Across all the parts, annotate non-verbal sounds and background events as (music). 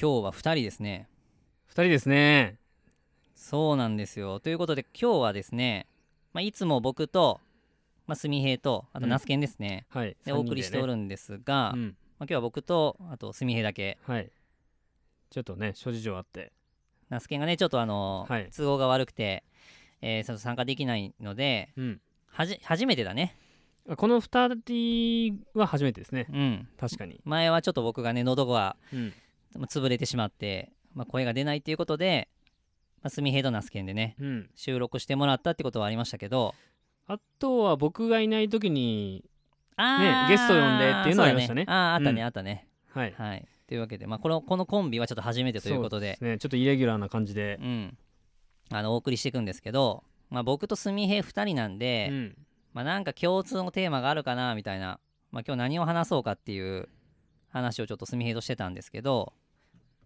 今日は2人ですね。2人ですね。そうなんですよ。ということで今日はですね、まあ、いつも僕と、まあ、すみへいとあとうん。ナスケンですね、はい。でお送りしておるるんですが、うん。まあ、今日は僕とあとすみへいだけ。はい。ちょっとね諸事情あって。ナスケンがねちょっとあの、はい。都合が悪くて、えー参加できないのでうん。はじ初めてだね。この2人は初めてですね。うん。確かに。前はちょっと僕がね喉がうん。まあ潰れてしまって、まあ、声が出ないっていうことで、まあ、すみへいとナスケンでねうん。収録してもらったってことはありましたけど。あとは僕がいない時にあーゲスト呼んでっていうのはありましたね。そうだあーあったね、うん。あったね。はい。はい。というわけで、まあ、このこのコンビはちょっと初めてということで。ね。ちょっとイレギュラーな感じで。うん。あのお送りしていくんですけど、まあ、僕とすみへい2人なんで、うん。まあ、なんか共通のテーマがあるかなみたいな、まあ、今日何を話そうかっていう話をちょっとすみへいとしてたんですけど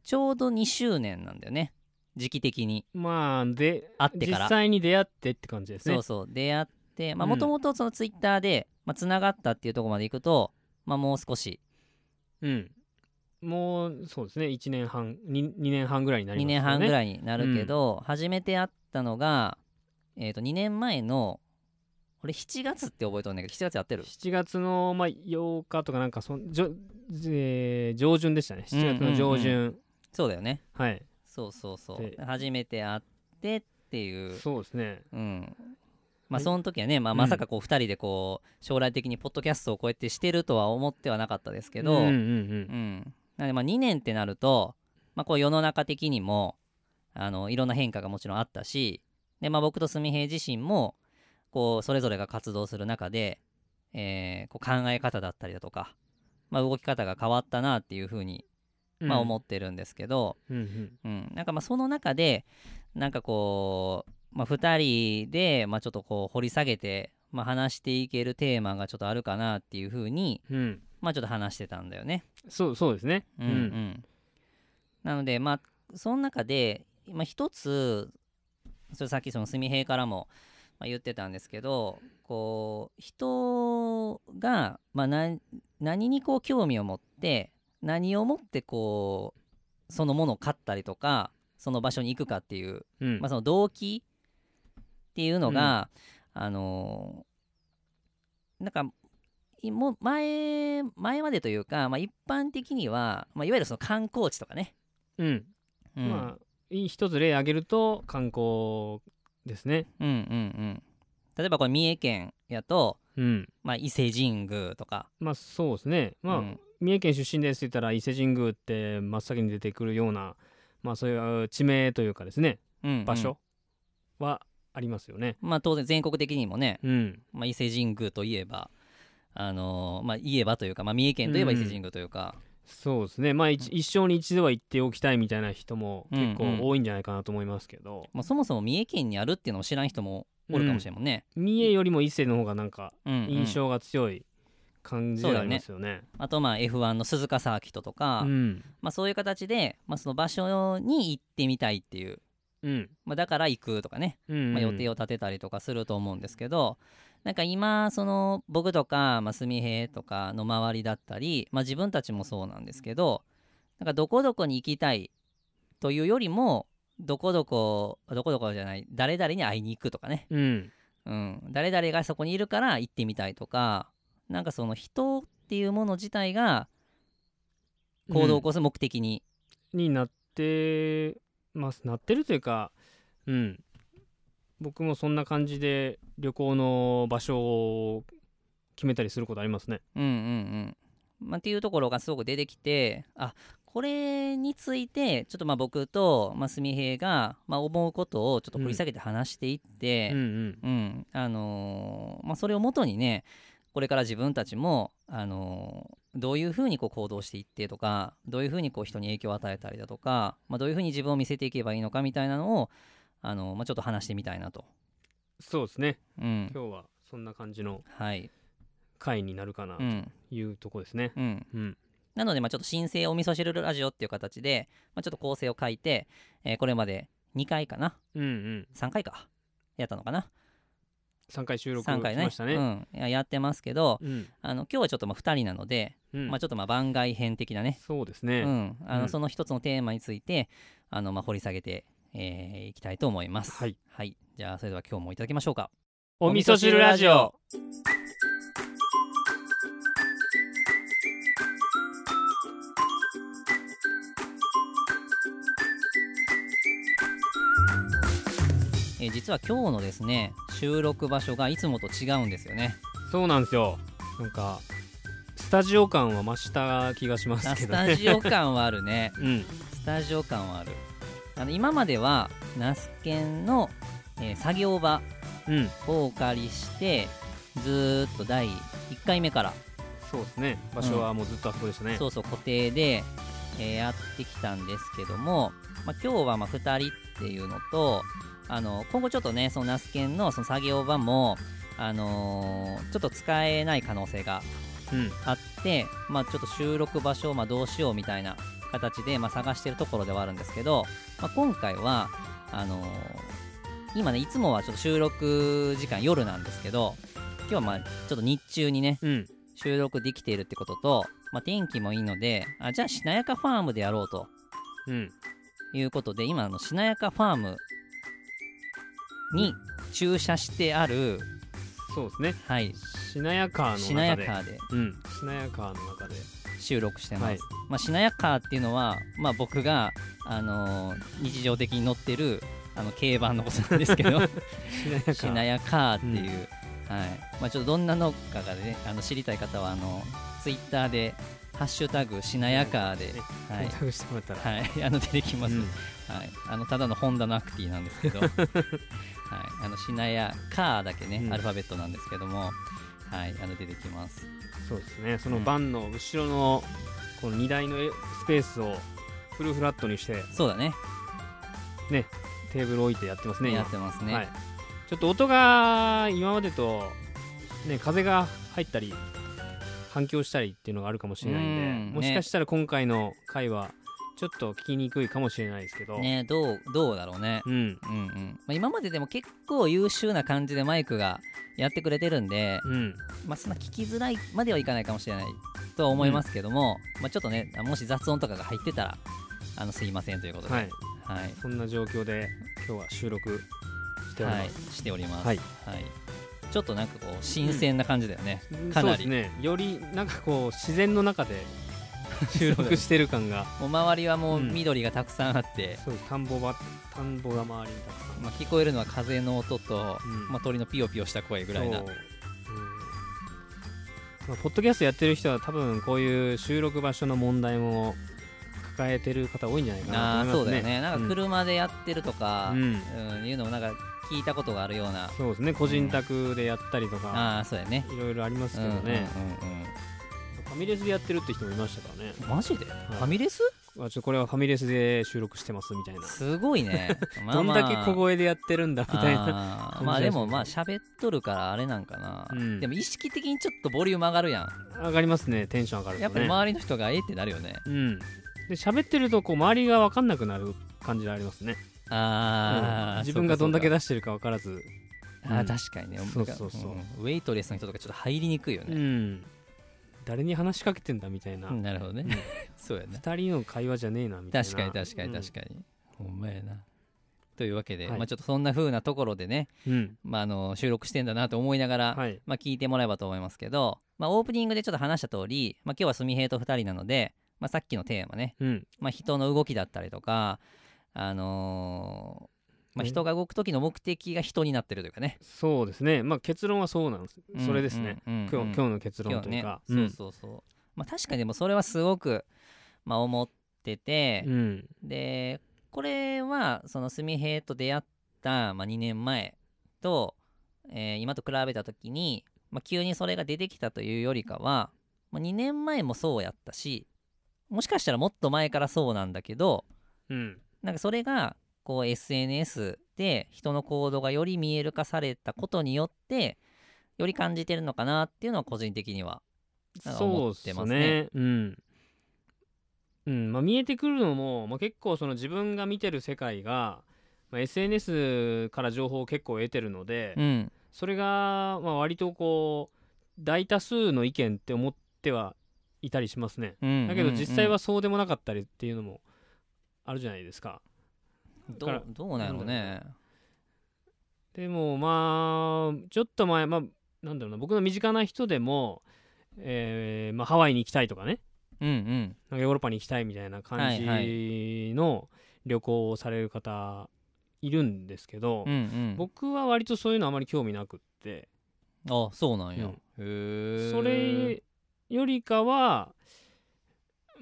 ちょうど2周年なんだよね。時期的に。まあで会ってから。実際に出会ってって感じですね。そうそう出会ってうん。もともとそのツイッターでつながったっていうところまでいくと、まあ、もう少し。うん。もうそうですね。1年半 2, 2年半ぐらいになり2ますよね。年半ぐいらいになるけど、初めて会ったのが、えー、と2年前の俺7月って覚えとるんだけど7月やってる？7月の、まあ、8日とかなんかそんじょ、えー上旬でしたね。7月の上旬、そうだよね。はい。そうそうそう。で初めて会ってっていう。そうですね。うん。まあはい。その時はね、まあ、うんまさかこう2人でこう将来的にポッドキャストをこうやってしてるとは思ってはなかったですけど、うんうんうんうん、なのでまあ2年ってなると、まあ、こう世の中的にもあのいろんな変化がもちろんあったしで、まあ、僕と純平自身もこうそれぞれが活動する中で、えーこう考え方だったりだとか、まあ、動き方が変わったなっていうふうに、まあ、思ってるんですけど、うんうん。うん。なんかまあその中でなんかこう、まあ、2人で、まあ、ちょっとこう掘り下げて、まあ、話していけるテーマがちょっとあるかなっていうふうに、うん。まあ、ちょっと話してたんだよね。そうそうですね。うんうん、なのでまあその中で、まあ、一つそれさっきその純平からも、まあ、言ってたんですけどこう人が、まあ、な何にこう興味を持って何をもってこうそのものを買ったりとかその場所に行くかっていう、うん。まあ、その動機っていうのが、あのーなんかいもう前前までというか、まあ、一般的には、まあ、いわゆるその観光地とかね、うん。うん。まあ一つ例挙げると観光ですね。うんうんうん。例えばこれ三重県やと、うん。まあ、伊勢神宮とか、まあそうですね。まあ、うん。三重県出身ですって言ったら伊勢神宮って真っ先に出てくるようなまあそういう地名というかですね。うんうん。場所はありますよね。まあ、当然全国的にもね、うん。まあ、伊勢神宮といえばあのーまあ言えばというか、まあ、三重県といえば伊勢神宮というか、そうですね。まあ一一生に一度は行っておきたいみたいな人も結うんうん。構多いんじゃないかなと思いますけど、まあ、そもそも三重県にあるっていうのを知らん人もおるかもしれんもんね、三重よりも伊勢の方がなんかうんうん。印象が強い感じではありますよね。あとまあ F1 の鈴鹿サーキットとか、うん。まあ、そういう形で、まあ、その場所に行ってみたいっていう、うん。まあ、だから行くとかね、うんまあ、予定を立てたりとかすると思うんですけど、なんか今その僕とか、まあ、純平とかの周りだったり、まあ、自分たちもそうなんですけどなんかどこどこに行きたいというよりもどこどこどこどこじゃない誰々に会いに行くとかね、うん。うん、誰々がそこにいるから行ってみたいとかなんかその人っていうもの自体が行動を起こす目的に、になってます。なってるというかうん。僕もそんな感じで旅行の場所を決めたりすることありますね。うんうんうん。まあ、っていうところがすごく出てきてあこれについてちょっとまあ僕と、まあ、純平が、まあ、思うことをちょっと掘り下げて話していって、うんうん。うん。あのーまあ、それをもとにねこれから自分たちも、あのーどういうふうにこう行動していってとかどういうふうにこう人に影響を与えたりだとか、まあ、どういうふうに自分を見せていけばいいのかみたいなのを、あのーまあ、ちょっと話してみたいなと。そうですね。うん。今日はそんな感じのはい。回になるかなとうん。いうとこですね。うん、うんなので、まあ、ちょっと新生お味噌汁ラジオっていう形で、まあ、ちょっと構成を書いて、えーこれまで2回かな？うんうん。3回か。やったのかな？3回収録3回ね。しましたね。うん、いややってますけどうん。あの今日はちょっとまあ2人なので、うん。まあ、ちょっとまあ番外編的なね。そうですね、うん、あのうん。その一つのテーマについてあの、まあ、掘り下げて、えーいきたいと思います。はい、はい、じゃあそれでは今日もいただきましょうか。お味噌汁ラジオえー実は今日のですね収録場所がいつもと違うんですよね。そうなんですよ。なんかスタジオ感は増した気がしますけどね。タジオ感はあるね。(laughs) うん。スタジオ感はある。あの今まではナスケンの、えー作業場うん。をお借りしてずーっと第1回目からそうですね。場所はもうずっとあそこでしたね、そうそう固定で、えーやってきたんですけども、まあ、今日はまあ2人っていうのとあの今後ちょっとねそのナスケンのその作業場も、あのーちょっと使えない可能性がうん。あって、まあ、ちょっと収録場所をまあどうしようみたいな形でまあ探してるところではあるんですけど、まあ、今回はあのー今ねいつもはちょっと収録時間夜なんですけど今日はまあちょっと日中にねうん。収録できているってことと、まあ、天気もいいのであじゃあしなやかファームでやろうとうん。いうことで今あのしなやかファームに駐車してある、そうですね。はい、しなやかのしなや中でかで。うん。しなやかの中で。収録してます、はい。まあ、しなやかっていうのは、まあ、僕が、あのー日常的に乗ってるあの軽バンのことなんですけど。(laughs) しなやか。しなやかっていう、はい。まあ、ちょっとどんなのかがねあの知りたい方はあのツイッターで「ハッシュタグしなやかで」ねはい。検索してもらったら、はい、あの出てきます、うん。はい、あのただのホンダのアクティなんですけど、(laughs) はい、あのシナヤカーだけね、うん。アルファベットなんですけども、はい、あの出てきます。そうですね。そのバンの後ろのこの荷台のスペースをフルフラットにしてそうだね、テーブル置いてやってますね今。やってますね。はい、ちょっと音が今までと、ね、風が入ったり反響したりっていうのがあるかもしれないんでうん。もしかしたら今回の回はちょっと聞きにくいかもしれないですけど、ねどうどうだろうね。うん。うんうん。まあ、今まででも結構優秀な感じでマイクがやってくれてるんで、うん。まあ、そんな聞きづらいまではいかないかもしれないとは思いますけども、まあ、ちょっとねもし雑音とかが入ってたらあのすいませんということで、はい。はい。そんな状況で今日は収録しておりはい。ます、しております、はい。ちょっとなんかこう新鮮な感じだよね、かなり。そうですね。よりなんかこう自然の中で (laughs) 収録してる感が。もう周りはもううん緑がたくさんあって、そうです田んぼば田んぼが周りにたくさん。まあ、聞こえるのは風の音と、うん。まあ、鳥のピヨピヨした声ぐらいな。そう。うん。まあ、ポッドキャストやってる人は多分こういう収録場所の問題も抱えてる方多いんじゃないかなね。そうだよね。なんか車でやってるとか、うん。うんいうのもなんか聞いたことがあるような、そうですね。個人宅でやったりとか、ああそうやね。いろいろありますけどね、うんうんうんファミレスでやってるって人もいましたからね。うんマジで、ファミレス？あちょこれはファミレスで収録してますみたいな、すごいね。(laughs) まあどんまあだけ小声でやってるんだみたいなまあでもまあ喋っとるからあれなんかな、うん。でも意識的にちょっとボリューム上がるやん。上がりますねテンション上がるとね。やっぱり周りの人がええってなるよね。うん。で喋ってるとこう周りが分かんなくなる感じがありますね。ああ、うん。自分がどんだけだ出してるか分からず。あーうん。確かにね。そうそうそう。ん。ウェイトレスの人とかちょっと入りにくいようね、ん誰に話しかけてんだみたいな、うんなるほどね、うん。(laughs) そうやね二人の会話じゃねえなみたいな。確かに確かに確かかに、ほんまやな。というわけで、はい。まあちょっとそんな風なところでね、にうん。まあ、あの収録してんだなと思いながら、はい。まあ、聞いてもらえばと思いますけど、まあ、オープニングでちょっと話した通り、まあ、今日は純平と2人なので、まあ、さっきのテーマね、うん。まあ、人の動きだったりとか、あのーまあ、ね人が動く時の目的が人になってるというかね。そうですね。まあ結論はそうなんです、うんそれですね、うんうん。うん今日今日の結論というか、そうそうそう、まあ、確かにでもそれはすごく、まあ、思っててう、ん。でこれはその純平と出会った、まあ、2年前と、えー今と比べた時に、まあ、急にそれが出てきたというよりかは、まあ、2年前もそうやったしもしかしたらもっと前からそうなんだけどうん。なんかそれがこう SNS で人の行動がより見える化されたことによってより感じてるのかなっていうのは個人的には思ってですますね。ねうん。うん。まあ、見えてくるのも、まあ、結構その自分が見てる世界が、まあ、SNS から情報を結構得てるので、うん。それが、まあ、割とこう大多数の意見って思ってはいたりしますね。うん。だけどうん。実際はそうでもなかったりっていうのもあるじゃないですかどうどうなんやろうね。でもまあちょっと前まあなんだろうな僕の身近な人でも、えーまあ、ハワイに行きたいとかね。うんうん。なんかヨーロッパに行きたいみたいな感じの旅行をされる方いるんですけど、うんうん。僕は割とそういうのあまり興味なくって。あそうなんや、うん。へえそれよりかは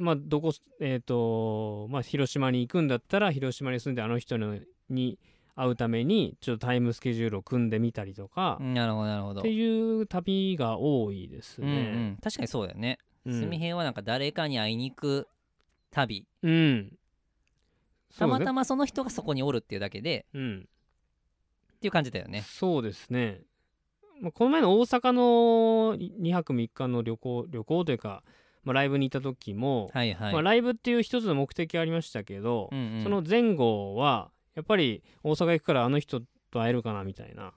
まあどこえっ、とまあ広島に行くんだったら広島に住んであの人のに会うためにちょっとタイムスケジュールを組んでみたりとか、なるほどなるほど。っていう旅が多いですうんうね。ん、確かにそうだよね。うん。すみへいはなんか誰かに会いに行く旅。うん。たまたま、まその人がそこにおるっていうだけでうん、っていう感じだよね。そうですね。まあこの前の大阪の2泊3日の旅行旅行というか、まあ、ライブに行った時も、はいはい、まあ、ライブっていう一つの目的ありましたけど、うんうん。その前後はやっぱり大阪行くからあの人と会えるかなみたいな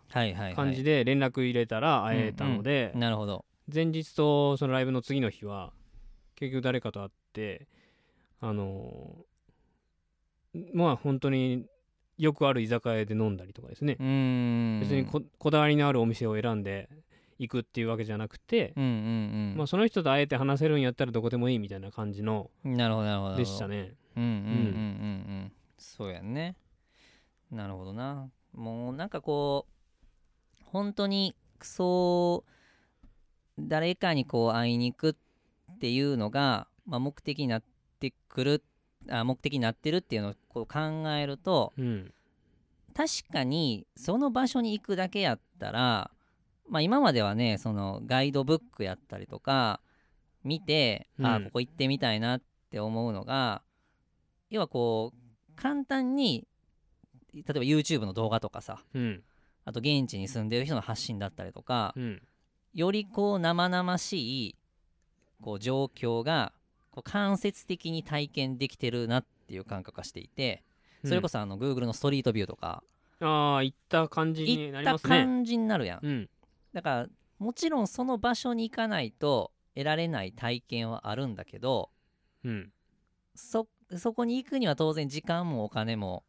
感じで連絡入れたら会えたので、なるほど。前日とそのライブの次の日は結局誰かと会ってあのまあ本当によくある居酒屋で飲んだりとかですね。別にここだわりのあるお店を選んで行くっていうわけじゃなくて、うんうんまあ、その人と会えて話せるんやったらどこでもいいみたいな感じのうんなるほどなるほど。でしたね。うんうんうんうんうん。そうやんね。なるほどな。もうなんかこう本当にそう誰かにこう会いに行くっていうのが、まあ、目的になってくるあ目的になってるっていうのをこう考えるとうん。確かにその場所に行くだけやったら、まあ、今まではねそのガイドブックやったりとか見て、あうん。ここ行ってみたいなって思うのが要はこう簡単に例えば YouTube の動画とかさうん。あと現地に住んでる人の発信だったりとかうん。よりこう生々しいこう状況がこう間接的に体験できてるなっていう感覚がしていてそれこそあの Google のストリートビューとかああ行った感じに行ったなりますね。感じになるやん。うんだからもちろんその場所に行かないと得られない体験はあるんだけどうん。そそこに行くには当然時間もお金も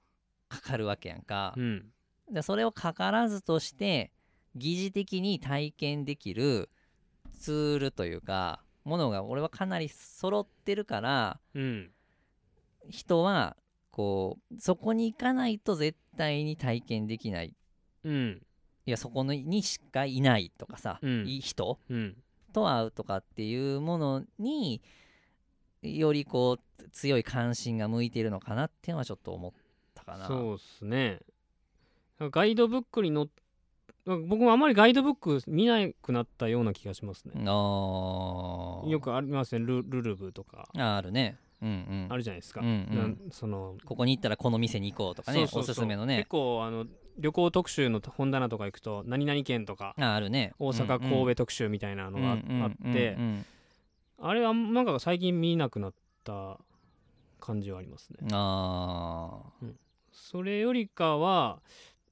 かかるわけやんか。う、ん。でそれをかからずとして疑似的に体験できるツールというかものが俺はかなり揃ってるからうん。人はこうそこに行かないと絶対に体験できないうんいやそこににしかいないとかさ、うん。いい人？うん。と会うとかっていうものによりこう強い関心が向いているのかなっていうのはちょっと思ったかな。そうっすね。ガイドブックに載っ僕もあまりガイドブック見なくなったような気がしますね。よくありますね。ルルルブとか。ああるね。うんうん。あるじゃないですか、うんうん。なんその。ここに行ったらこの店に行こうとかねおすすめのね。結構あの旅行特集の本棚とか行くと何々県とかああるね。大阪、うんうん。神戸特集みたいなのがあ,、ってうんうんあれはなんか最近見なくなった感じはありますね。あそれよりかは、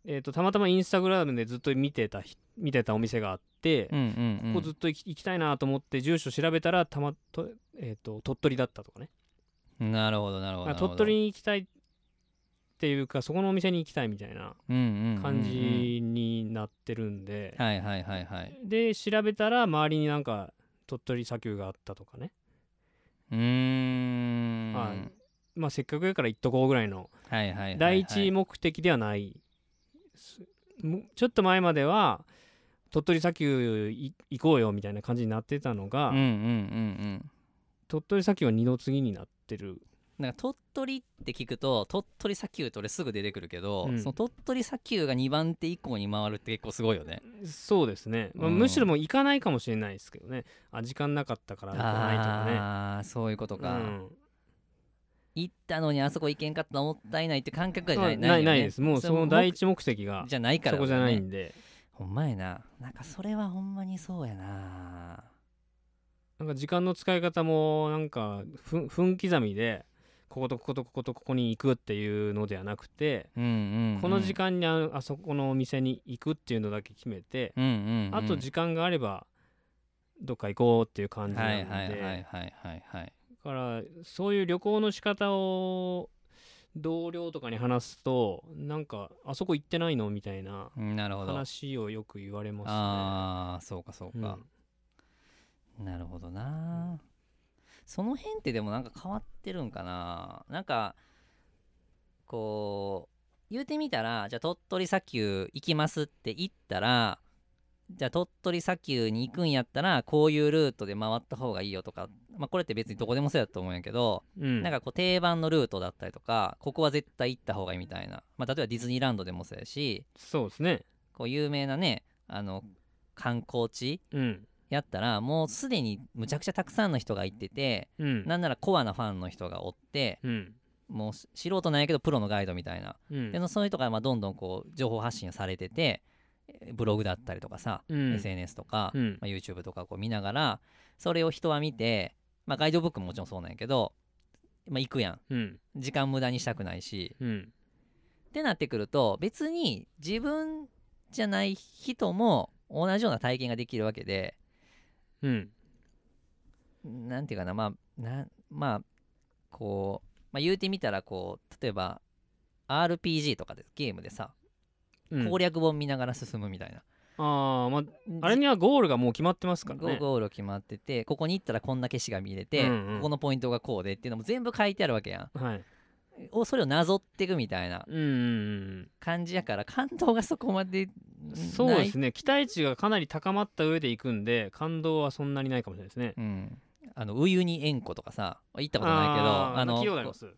えー、とたまたまインスタグラムでずっと見てたひ見てたお店があって、ーうんうんうん。ここずっと行き行きたいなと思って住所調べたらたまと、えー、と鳥取だったとかね。なるほどなるほどなるほど。鳥取に行きたいっていうかそこのお店に行きたいみたいな感じになってるんで、で調べたら周りになんか鳥取砂丘があったとかね、うーん。はい。まあせっかくやから行っとこうぐらいの。第一目的ではない、ちょっと前までは鳥取砂丘い行こうよみたいな感じになってたのが、鳥取砂丘は二の次になってるなんか鳥取って聞くと鳥取砂丘って俺すぐ出てくるけど、うん。その鳥取砂丘が2番手以降に回るって結構すごいよね。そうですね、まあうん。むしろもう行かないかもしれないですけどね。あ時間なかったから行かないとかね。ああそういうことか、うん。行ったのにあそこ行けんかったらもったいないって感覚がない？まあないないです。もうその第一目的がじゃないから、そこじゃないんで。ほんまやな。なんかそれはほんまにそうやな。なんか時間の使い方もなんか分分刻みでこことこことこことここに行くっていうのではなくて、うんうんうん。この時間にああそこのお店に行くっていうのだけ決めて、うんうんうん。あと時間があればどっか行こうっていう感じなので、だからそういう旅行の仕方を同僚とかに話すとなんかあそこ行ってないのみたいな話をよく言われますね。ああそうかそうか、なるほどなその辺ってでもなんか変わってるんかな。なんかこう言うてみたらじゃあ鳥取砂丘行きますって言ったらじゃあ鳥取砂丘に行くんやったらこういうルートで回った方がいいよとか、まあ、これって別にどこでもそうやと思うんやけど、うん、なんかこう定番のルートだったりとかここは絶対行った方がいいみたいな、まあ、例えばディズニーランドでもそうやしそうですね。こう有名なねあの観光地うんやったらもうすでにむちゃくちゃたくさんの人が行っててうん。なんならコアなファンの人がおってうん。もう素人なんやけどプロのガイドみたいな。うん。でそういう人がまあどんどんこう情報発信されててえーブログだったりとかさ、うん。SNS とか、うん。まあ、YouTube とかこう見ながらそれを人は見て、まあ、ガイドブックももちろんそうなんやけど、まあ、行くやん。うん。時間無駄にしたくないし。うん。ってなってくると別に自分じゃない人も同じような体験ができるわけでうん。なんていうかなまあなまあこう、まあ、言うてみたらこう例えば RPG とかでゲームでさ、うん。攻略本見ながら進むみたいな、ああまああれにはゴールがもう決まってますからゴね。ゴール決まっててここに行ったらこんな景色が見れて、うんうん。ここのポイントがこうでっていうのも全部書いてあるわけやはい。んおそれをなぞっていくみたいな感じやから感動がそこまでうん。そうですね、ね。期待値がかなり高まった上で行くんで感動はそんなにないかもしれないですね。うん、あのウユニ塩湖とかさ行ったことないけどあの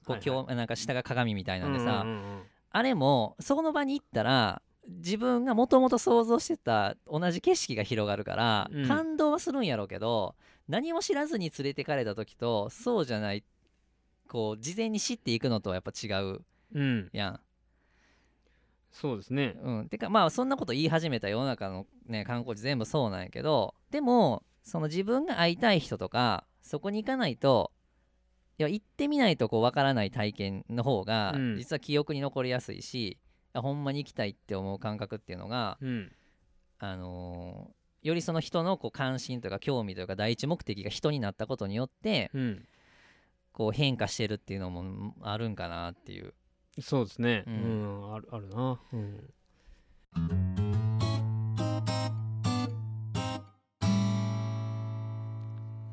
こなんか下が鏡みたいなんでさ、うんうんうんあれもその場に行ったら自分がもともと想像してた同じ景色が広がるから、うん感動はするんやろうけど何も知らずに連れてかれた時とそうじゃないこう事前に知っていくのとはやっぱ違ううん、やん。そうですね。うん、てかまあそんなこと言い始めた世の中の、ね、観光地全部そうなんやけどでもその自分が会いたい人とかそこに行かないといや行ってみないとこう分からない体験の方が、うん実は記憶に残りやすいしいやほんまに行きたいって思う感覚っていうのが、うん。あのーよりその人のこう関心とか興味というか第一目的が人になったことによってうん。こう変化してるっていうのもあるんかなっていう。そうですね。ううんん、あるあるな。うん。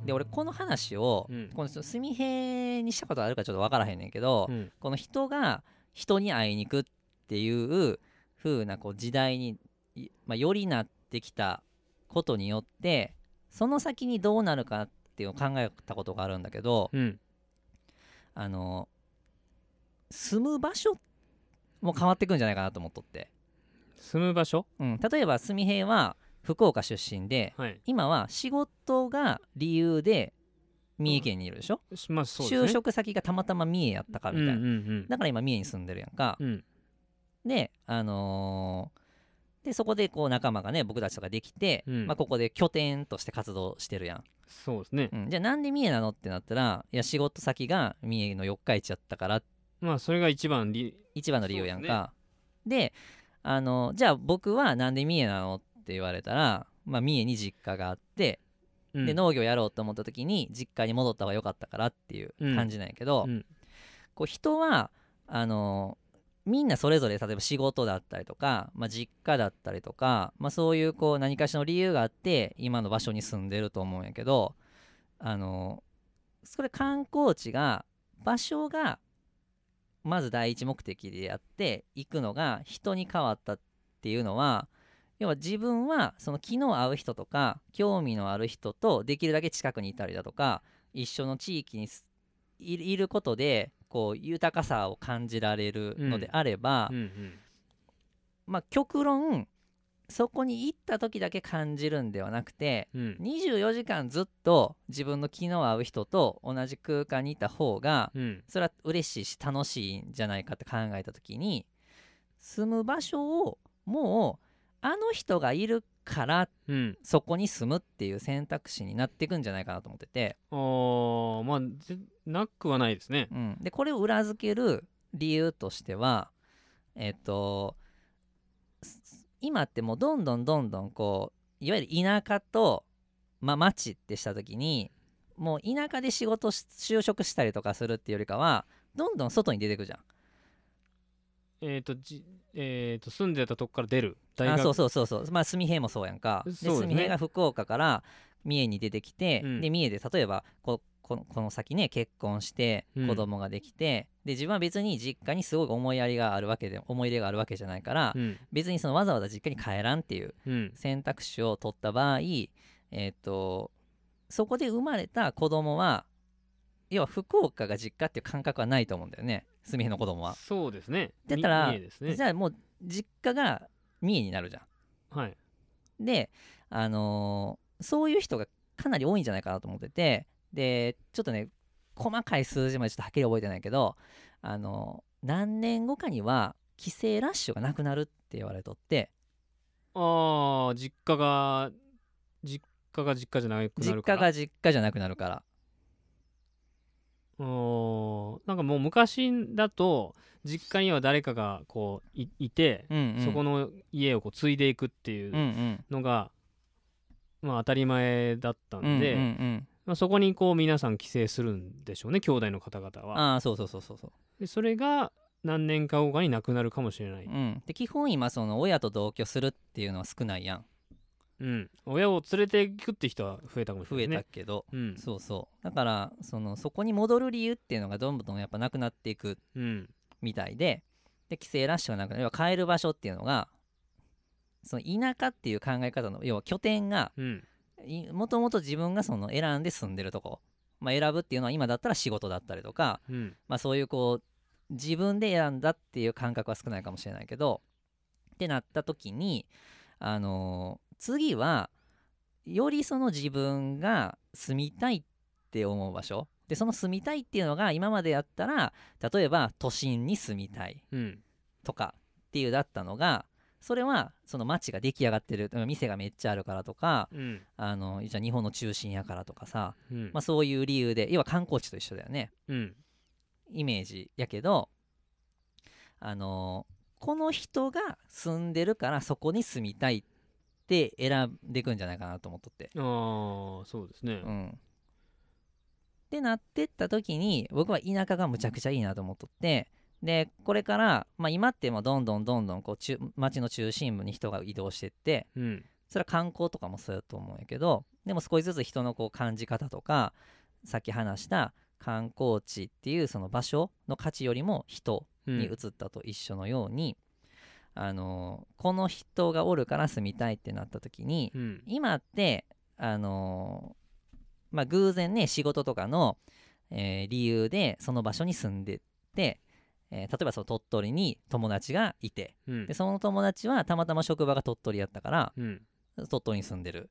で俺この話を、うんこの純平にしたことあるかちょっと分からへんねんけど、うん。この人が人に会いに行くっていう風なこう時代に、いまあ、よりなってきたことによってその先にどうなるかっていうのを考えたことがあるんだけど、うん。あの住む場所も変わってくんじゃないかなと思っとって、住む場所？うん、例えば純平は福岡出身ではい。今は仕事が理由で三重県にいるでしょ、まあそうですね。就職先がたまたま三重やったかみたいな、うんうんだから今三重に住んでるやんか、うん。うん。であのーでそこでこう仲間がね僕たちとかできて、うん。まあ、ここで拠点として活動してるやん、そうですね。うん、じゃあなんで三重なのってなったらいや仕事先が三重の四日市やったから。まあそれが一番理一番の理由やんか。で,、あのじゃあ僕はなんで三重なのって言われたら、まあ、三重に実家があって、うん。で農業やろうと思った時に実家に戻った方が良かったからっていう感じなんやけど、うん。こう人はあのみんなそれぞれ例えば仕事だったりとか、まあ、実家だったりとか、まあ、そういうこう何かしらの理由があって今の場所に住んでると思うんやけどあのそれ観光地が場所がまず第一目的でやって行くのが人に変わったっていうのは要は自分はその昨日会う人とか興味のある人とできるだけ近くにいたりだとか一緒の地域にいることでこう豊かさを感じられるのであれば、うんうん。まあ極論そこに行った時だけ感じるんではなくてうん。24時間ずっと自分の気の合う人と同じ空間にいた方がうん。それは嬉しいし楽しいんじゃないかって考えた時に住む場所をもうあの人がいるからうん。そこに住むっていう選択肢になっていくんじゃないかなと思ってて、あーまあぜなくはないですね。うん、でこれを裏付ける理由としてはえっとす今ってもうどんどんどんどんこういわゆる田舎と、まあ、町ってした時にもう田舎で仕事し就職したりとかするっていうよりかはどんどん外に出てくじゃんえっ、とじえー、と住んでたとこから出る。大学。あそうそうそうそう。まあ住平もそうやんか。でね。住平が福岡から三重に出てきて、うん。で三重で例えばここのこの先ね結婚してうん。子供ができて、で自分は別に実家にすごい思いやりがあるわけで思い入れがあるわけじゃないから、うん。別にそのわざわざ実家に帰らんっていううん。選択肢を取った場合えっ、とそこで生まれた子供は要は福岡が実家っていう感覚はないと思うんだよね。住平の子供は。そうですね。だったらね。じゃあもう実家が三重になるじゃん。はい。で、あのーそういう人がかなり多いんじゃないかなと思ってて。でちょっとね細かい数字までちょっとはっきり覚えてないけど、あのー何年後かには帰省ラッシュがなくなるって言われとって。ああ実家が実家が実家じゃなくな実るから。家が実家じゃなくなるからなんかもう昔だと実家には誰かがこういいて、うんうん。そこの家をこう継いでいくっていうんううんのが、まあ当たり前だったんで、うんうんうん。まあ、そこにこう皆さん帰省するんでしょうね兄弟の方々は。ああそうそうそうそうそう。でそれが何年か後かになくなるかもしれない、うん、で基本今その親と同居するっていうのは少ないやんうん、親を連れていくって人は増えたかもし増えれないですね。たけど、うん。そうそう。だからそのそこに戻る理由っていうのがどんどんやっぱなくなっていくうん。みたいでで帰省ラッシュがなくなる。要は帰る場所っていうのがその田舎っていう考え方の要は拠点がうん。もともと自分がその選んで住んでるとこ、まあ、選ぶっていうのは今だったら仕事だったりとか、うん。まあ、そういうこう自分で選んだっていう感覚は少ないかもしれないけどってなった時にあのー次はよりその自分が住みたいって思う場所。でその住みたいっていうのが今までやったら例えば都心に住みたいうん。とかっていうだったのがそれはその街が出来上がってる。店がめっちゃあるからとかうん。あのじゃあ日本の中心やからとかさ、うん。まあ、そういう理由で要は観光地と一緒だよね。うん。イメージやけどあのこの人が住んでるからそこに住みたいって選んでいくんじゃないかなと思っとって。ああそうですね。うん、ってなってった時に僕は田舎がむちゃくちゃいいなと思っとってでこれから、まあ、今ってもうどんどんどんどんこう中街の中心部に人が移動してってうんそれは観光とかもそうやと思うんやけどでも少しずつ人のこう感じ方とかさっき話した観光地っていうその場所の価値よりも人うんに移ったと一緒のように、あのこの人がおるから住みたいってなった時にうん。今ってあのまあ偶然ね仕事とかの、えー理由でその場所に住んでって、えー例えばその鳥取に友達がいてうん。でその友達はたまたま職場が鳥取やったからうん。鳥取に住んでる。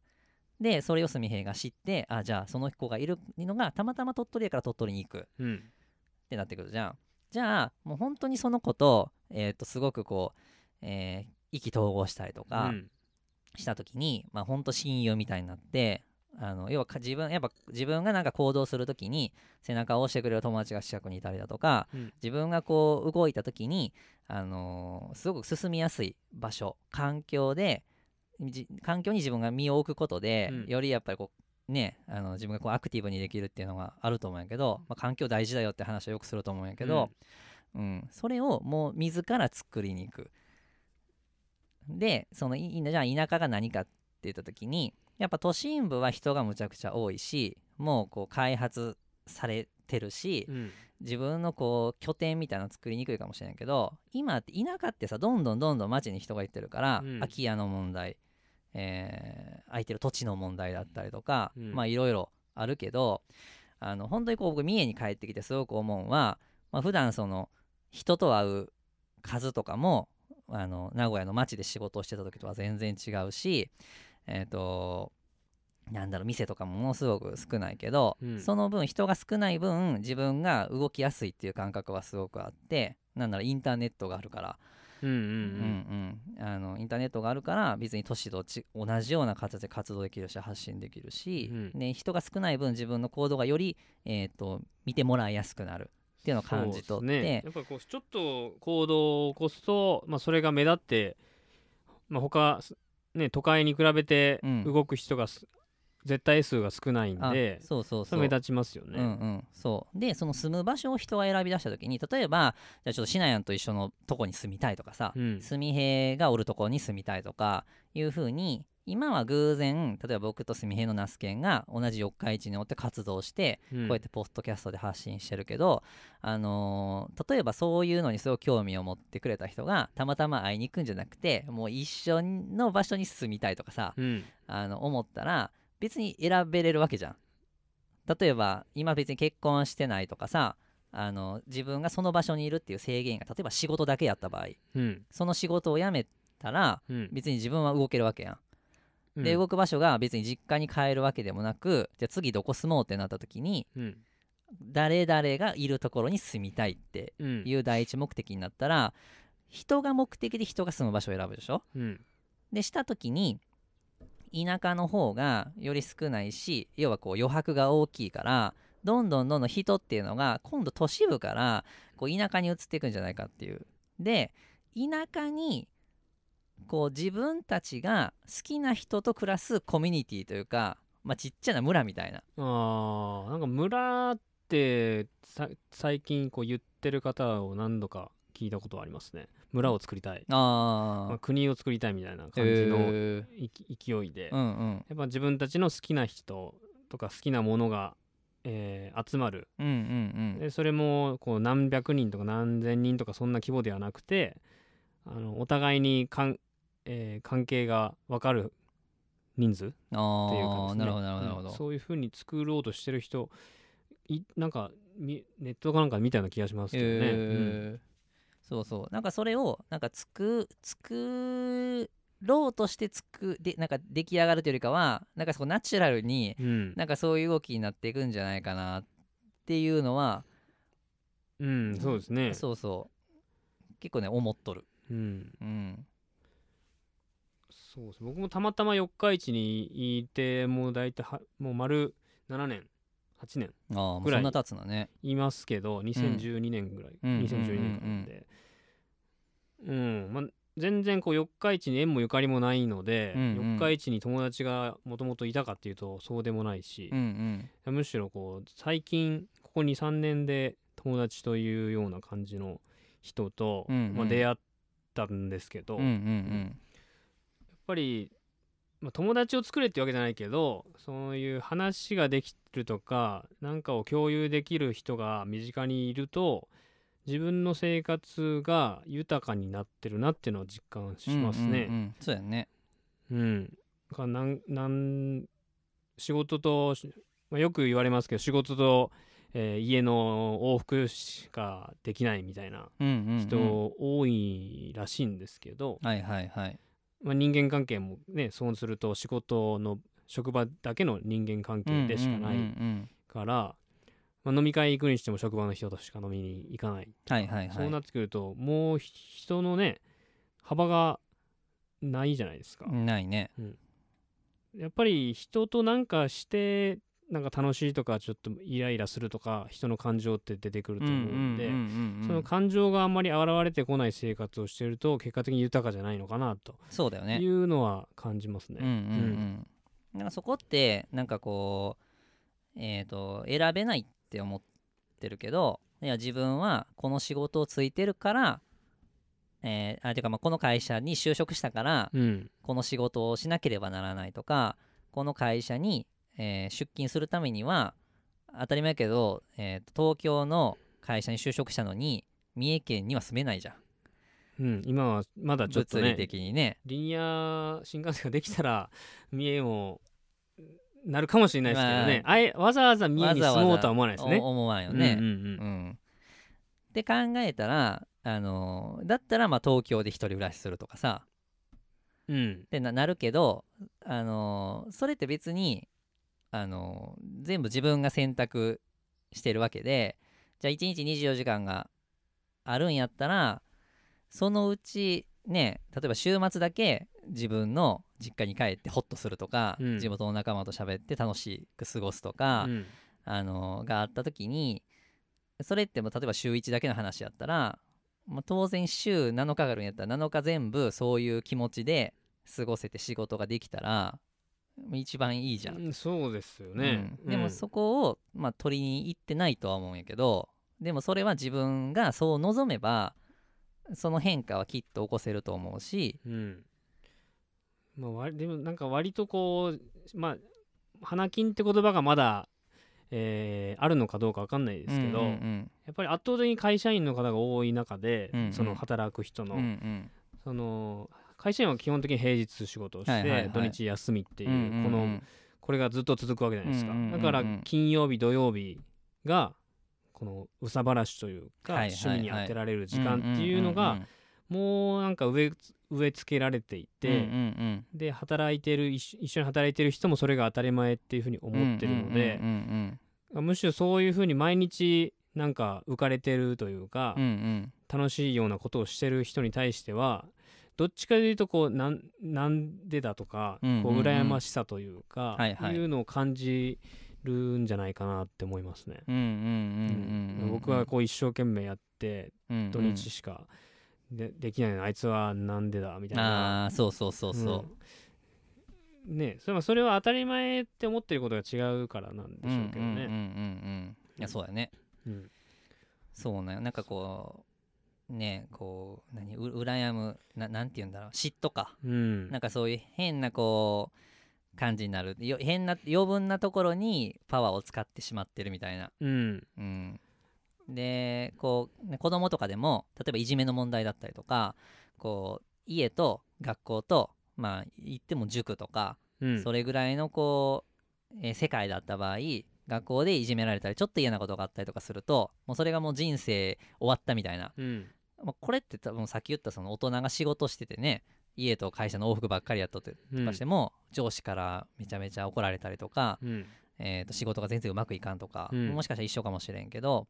でそれを住平が知ってあじゃあその子がいるのがたまたま鳥取やから鳥取に行く。っうん。てなってくるじゃん。じゃあもう本当にその子と,、えー、とすごくこう、えー意気投合したりとかうん。した時に、まあ本当親友みたいになってあの要はか自分やっぱ自分がなんか行動する時に背中を押してくれる友達が近くにいたりだとかうん。自分がこう動いた時に、あのーすごく進みやすい場所環境でじ環境に自分が身を置くことで、うん。よりやっぱりこうねあの自分がこうアクティブにできるっていうのがあると思うんやけど、まあ、環境大事だよって話はよくすると思うんやけど、うん。それをもう自ら作りに行くでそのいじゃあ田舎が何かって言った時にやっぱ都心部は人がむちゃくちゃ多いしもうこう開発されてるし、うん。自分のこう拠点みたいなの作りにくいかもしれないけど今って田舎ってさどんどんどんどん街に人が行ってるから、うん。空き家の問題、えー空いてる土地の問題だったりとか、うん。まあいろいろあるけどあの本当にこう僕三重に帰ってきてすごく思うのは、まあ普段その人と会う数とかもあの名古屋の街で仕事をしてた時とは全然違うしえっ、となんだろう店とかもものすごく少ないけど、うん。その分人が少ない分自分が動きやすいっていう感覚はすごくあってなんならインターネットがあるから。インターネットがあるから別に都市とち同じような形で活動できるし発信できるし、うん。ね、人が少ない分自分の行動がより、えー、と見てもらいやすくなるっていうのを感じ取って、ね、やっぱこうちょっと行動を起こすと、まあ、それが目立って、まあ、他ね都会に比べてうん。動く人がす、絶対数が少ないんあでそうそう。そう目立ちますよね。うんうん、そう。でその住む場所を人が選び出した時に例えばじゃあちょっとシナヤンと一緒のとこに住みたいとかさ、うん。住み兵がおるとこに住みたいとかいう風に今は偶然例えば僕と住み兵のナスケンが同じ四日市におって活動してうん。こうやってポッドキャストで発信してるけど、あのー例えばそういうのにすごい興味を持ってくれた人がたまたま会いに行くんじゃなくてもう一緒の場所に住みたいとかさ、うん。あの思ったら別に選べれるわけじゃん。例えば今別に結婚してないとかさあの自分がその場所にいるっていう制限が例えば仕事だけやった場合うん。その仕事を辞めたらうん。別に自分は動けるわけやんで動く場所が別に実家に帰るわけでもなくじゃあ次どこ住もうってなった時にうん。誰々がいるところに住みたいってうん。いう第一目的になったら人が目的で人が住む場所を選ぶでしょ？うん。でした時に田舎の方がより少ないし要はこう余白が大きいからどんどんどんどん人っていうのが今度都市部からこう田舎に移っていくんじゃないかっていう。で田舎にこう自分たちが好きな人と暮らすコミュニティというか、まあ、ちっちゃな村みたいな。あーなんか村ってさ最近こう言ってる方を何度か聞いたことはありますね。村を作りたい、まああ、国を作りたいみたいなー感じの勢いで、ーうんうん。やっぱ自分たちの好きな人とか好きなものが、えー集まる。うんうん。でそれもこう何百人とか何千人とかそんな規模ではなくてあのお互いにかん、えー関係が分かる人数っていうあかですね。あなるほどなるほど。そういうふうに作ろうとしてる人いなんかみネットかなんか見たような気がしますけどね、うん。えーそうそう。なんかそれをなんかつく作ろうとしてつくでなんか出来上がるというよりかはなんかそこナチュラルにうん。なんかそういう動きになっていくんじゃないかなっていうのは、うんそうですね。そうそう。結構ね思っとる。うん。うんそうです僕もたまたま四日市にいてもう大体はもう丸7年8年ぐらいそんな経つのね。いますけど2012年ぐらい、うん。2012年なんでうん、まあ全然こう四日市に縁もゆかりもないので、うんうん。四日市に友達がもともといたかっていうとそうでもないしうんう、ん。むしろこう最近ここ23年で友達というような感じの人と、うんうん。まあ、出会ったんですけど、うんうやっんぱり、まあ、友達を作れってわけじゃないけどそういう話ができるとか何かを共有できる人が身近にいると自分の生活が豊かになってるなっていうのを実感しますね。うんうんうん。そうやね。うん、だからなんなん仕事と、まあ、よく言われますけど仕事と、えー家の往復しかできないみたいなうんうんうん。人多いらしいんですけど、はいはいはいまあ、人間関係もねそうすると仕事の職場だけの人間関係でしかなうんうんいうんから、まあ、飲み会行くにしても職場の人としか飲みに行かないはいはいはい。そうなってくるともう人のね幅がないじゃないですか。ないね。やっぱり人となんかしてなんか楽しいとかちょっとイライラするとか人の感情って出てくると思うんで、その感情があんまり現れてこない生活をしてると結果的に豊かじゃないのかなと。そうだよね。いうのは感じますね。なんかそこってなんかこうえっ、と選べないって思ってるけどいや自分はこの仕事をついてるからえーあてかまあこの会社に就職したからうん。この仕事をしなければならないとかこの会社に、えー出勤するためには当たり前やけど、えーと東京の会社に就職したのに三重県には住めないじゃん。うん、今はまだちょっと物理ね的にね。リニア新幹線ができたら三重もなるかもしれないですけどね、あえわざわざ三重に住もうとは思わないですね。お思わんよね、うんうんうん。って考えたらあのーだったらまあ東京で一人暮らしするとかさ。うんうん。ってななるけどあのーそれって別にあのー全部自分が選択してるわけでじゃあ1日24時間があるんやったらそのうちね例えば週末だけ自分の実家に帰ってホッとするとか、うん。地元の仲間と喋って楽しく過ごすとか、うん。あのがあった時にそれってもう例えば週1だけの話やったら、まあ、当然週7日があるんやったら7日全部そういう気持ちで過ごせて仕事ができたら一番いいじゃん。うんそうですよね、うん。でもそこを、まあ、取りに行ってないとは思うんやけどでもそれは自分がそう望めばその変化はきっと起こせると思うし、うん。まあ、割でもなんか割とこうまあ花金って言葉がまだ、えーあるのかどうかわかんないですけど、うんうん。やっぱり圧倒的に会社員の方が多い中で、うんうん。その働く人の、うんうん。その会社員は基本的に平日仕事をして、はいはいはい。土日休みっていう,、うんうんうん。このこれがずっと続くわけじゃないですか、うんうんうん。うんだから金曜日土曜日がこのうさばらしというか、はいはいはい。趣味に当てられる時間っていうのが、もうなんか植え植え付けられていて、うんうんで働いてる一緒に働いてる人もそれが当たり前っていうふうにうん思ってるのでうんうんむしろそういうふうに毎日なんか浮かれてるというか、うんうん。楽しいようなことをしてる人に対してはどっちかというとこうなんなんでだとか、うんうんうん。こう羨ましさというか、はいはい。いうのを感じるんじゃないかなって思いますね。うんうんうんうんうん僕はこう一生懸命やって土日しかでできないのあいつはなんでだみたいな。ああそうそうそうそう。うん。ねそれはそれは当たり前って思ってることが違うからなんでしょうけどうんうんうんうんね。うん。いやそうやね。うん。そうねなんかこうねこう何う羨むななんて言うんだろう嫉妬か。うん。なんかそういう変なこう感じになる。よ変な余分なところにパワーを使ってしまってるみたいな。うん。うん、でこうね子供とかでも例えばいじめの問題だったりとかこう家と学校とまあ言っても塾とか、うん。それぐらいのこう、えー世界だった場合学校でいじめられたりちょっと嫌なことがあったりとかするともうそれがもう人生終わったみたいな、うんまあ、これって多分さっき言ったその大人が仕事しててね家と会社の往復ばっかりやっとってとかしても、上司からめちゃめちゃ怒られたりとか、うん。えー、と仕事が全然うまくいかんとか、うん。もしかしたら一緒かもしれんけど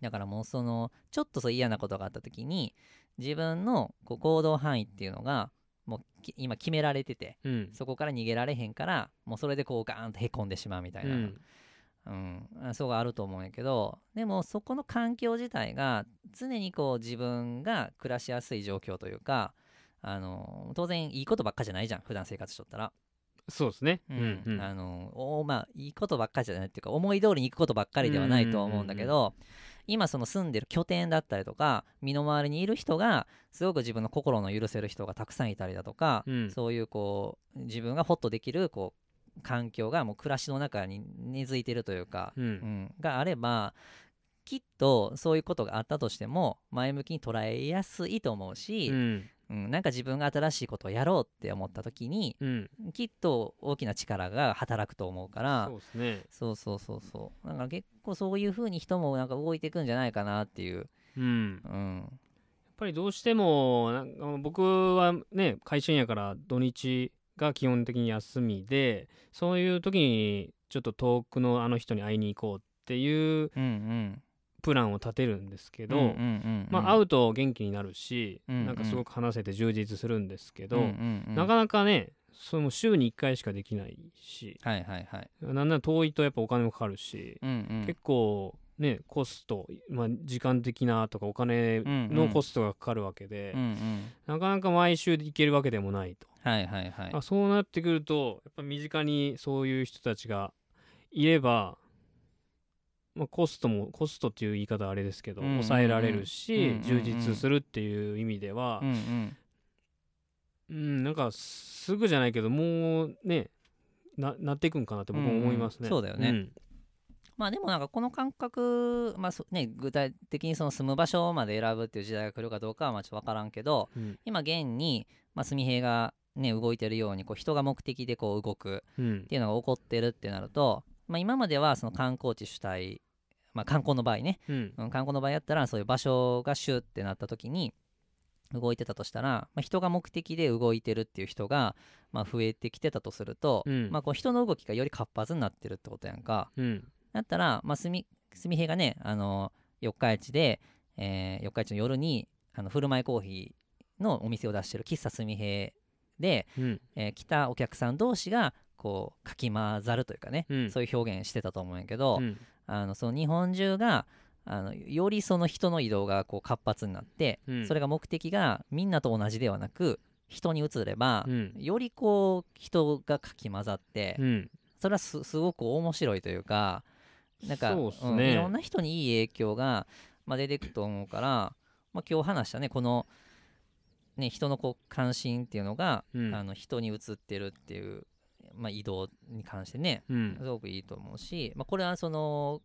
だからもうそのちょっとそう嫌なことがあった時に自分のこう行動範囲っていうのがもうき今決められててうん。そこから逃げられへんからもうそれでこうガーンとへこんでしまうみたいうな、んうん。あそうがあると思うんやけどでもそこの環境自体が常にこう自分が暮らしやすい状況というかあの当然いいことばっかじゃないじゃん普段生活しとったら。そうですね。うん。うんあのおまあいいことばっかりじゃないっていうか思い通りにいくことばっかりではないとは思うんだけど、今その住んでる拠点だったりとか身の回りにいる人がすごく自分の心の許せる人がたくさんいたりだとか、うん。そういうこう自分がホッとできるこう環境がもう暮らしの中に根付いてるというか、うん。うんがあればきっとそういうことがあったとしても前向きに捉えやすいと思うし、うん。うんなんか自分が新しいことをやろうって思った時にうん。きっと大きな力が働くと思うからそうですね。そうそうそうそう。だから結構そういう風に人もなんか動いていくんじゃないかなっていう、うん。やっうん、ぱりどうしてもなんか僕はね会社員やから土日が基本的に休みでそういう時にちょっと遠くのあの人に会いに行こうっていうプランを立てるんですけど、まあ会うと元気になるし、うんうん。なんかすごく話せて充実するんですけど、うんうんうん。なかなかねそれも週に1回しかできないしはいはいはい、なんなら遠いとやっぱお金もかかるし、うんうん、結構ねコスト、まあ、時間的なとかお金のコストがかかるわけで、うんうん。なかなか毎週行けるわけでもないと、はいはいはい。あそうなってくるとやっぱ身近にそういう人たちがいれば、まあ、コストもコストっていう言い方はあれですけど、うんうんうん抑えられるし、うんうんうん充実するっていう意味ではうん、うん。うんなんかすぐじゃないけどもうねななっていくんかなって僕も思いますね。うんうんそうだよね。ん。まあでもなんかこの感覚、まあそね、具体的にその住む場所まで選ぶっていう時代が来るかどうかはまあちょっと分からんけどうん。今現に、まあ、住平が、ね、動いてるようにこう人が目的でこう動くうん。っていうのが起こってるってなると、まあ、今まではその観光地主体、まあ、観光の場合ね。うん。うん観光の場合やったらそういう場所が主ってなった時に動いてたとしたら、まあ、人が目的で動いてるっていう人が、まあ、増えてきてたとすると、うん。まあ、こう人の動きがより活発になってるってことやんか。うん。だったら、まあ、住みがねあの四日市で、えー四日市の夜にあの振る舞いコーヒーのお店を出してる喫茶すみへで、うん。えー来たお客さん同士がこうかき混ざるというかね、うん。そういう表現してたと思うんやけど、うん。あのその日本中があのよりその人の移動がこう活発になって、うん。それが目的がみんなと同じではなく人に移れば、うん。よりこう人がかき混ざって、うん。それはすすごく面白いというかなんかね。うんいろんな人にいい影響が、まあ、出てくと思うから、まあ、今日話したねこの、ね、人のこう関心っていうのが、うん。あの人に移ってるっていう、まあ、移動に関してねうん。すごくいいと思うし、まあ、これはその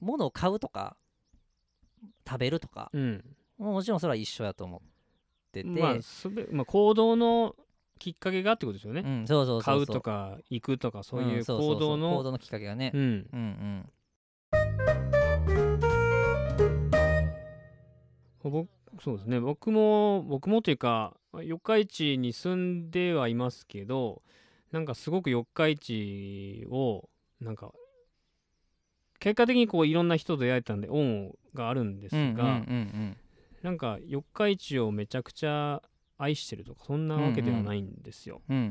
物を買うとか食べるとかうん。もちろんそれは一緒やと思ってて、まあすべまあ行動のきっかけがってことですよね。うん、そうそうそう買うとか行くとかそういうんそそそ行動の行動のきっかけがね、うん。うんうん。僕そうですね。僕も僕もというか四日市に住んではいますけどなんかすごく四日市をなんか結果的にこういろんな人と出会えたんで恩があるんですが、うんうんうんなんか四日市をめちゃくちゃ愛してるとかそんなわけではないんですよ、うんうんう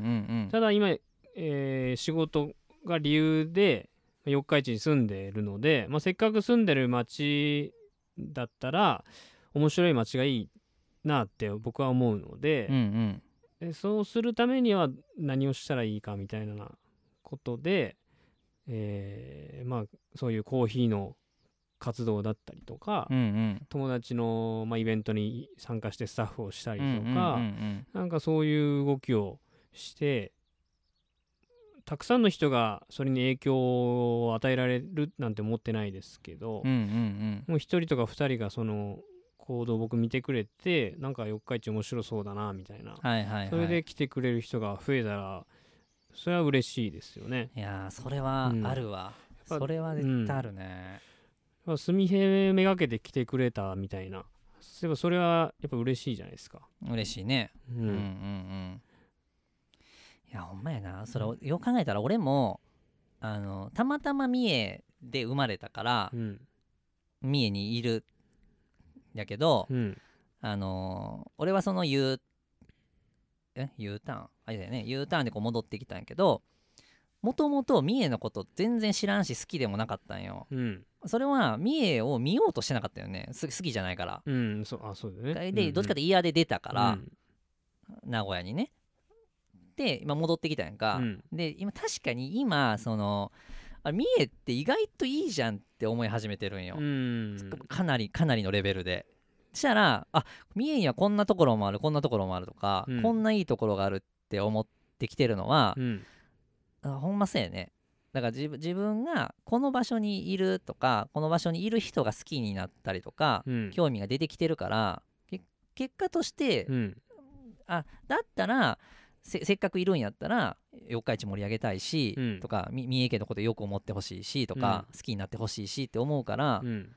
んただ今、えー仕事が理由で四日市に住んでるので、まあ、せっかく住んでる町だったら面白い町がいいなって僕は思うのでうんうん。でそうするためには何をしたらいいかみたいなことで、えーまあそういうコーヒーの活動だったりとか、うんうん。友達の、まあ、イベントに参加してスタッフをしたりうんとか、うんうん。なんかそういう動きをしてたくさんの人がそれに影響を与えられるなんて思ってないですけど、うんうん。もう一人とか二人がその行動を僕見てくれてなんか四日市面白そうだなみたいな、はいはいはい。それで来てくれる人が増えたらそれは嬉しいですよね。いやーそれはうん。あるわ、ぱそれは絶対あるね、まあ住平めがけて来てくれたみたいな。そういえばそれはやっぱ嬉しいじゃないですか。嬉しいね。ううんうんうん。いやほんまやな。それよく考えたら俺もあのたまたま三重で生まれたからうん。三重にいるんやけど、うん。あのー俺はその U え？U ターンあれだよね。U ターンでこう戻ってきたんやけどもともと三重のこと全然知らんし好きでもなかったんよ。うん。それは三重を見ようとしてなかったよね。す好きじゃないから。うんそうあそうだね。でどっちかって嫌で出たから、うん。名古屋にね。で今戻ってきたやんか、うん。で今確かに今そのあ三重って意外といいじゃんって思い始めてるんよ、うん。かなりかなりのレベルで。したらあ三重にはこんなところもあるこんなところもあるとか、うん。こんないいところがあるって思ってきてるのはう、ん。あほんまそうやね。だから自分自分がこの場所にいるとかこの場所にいる人が好きになったりとか、うん。興味が出てきてるからけ結果として、うん。あだったらせせっかくいるんやったら四日市盛り上げたいし、うん。とかみ三重県のことよく思ってほしいしとか、好きになってほしいしって思うから、っうん。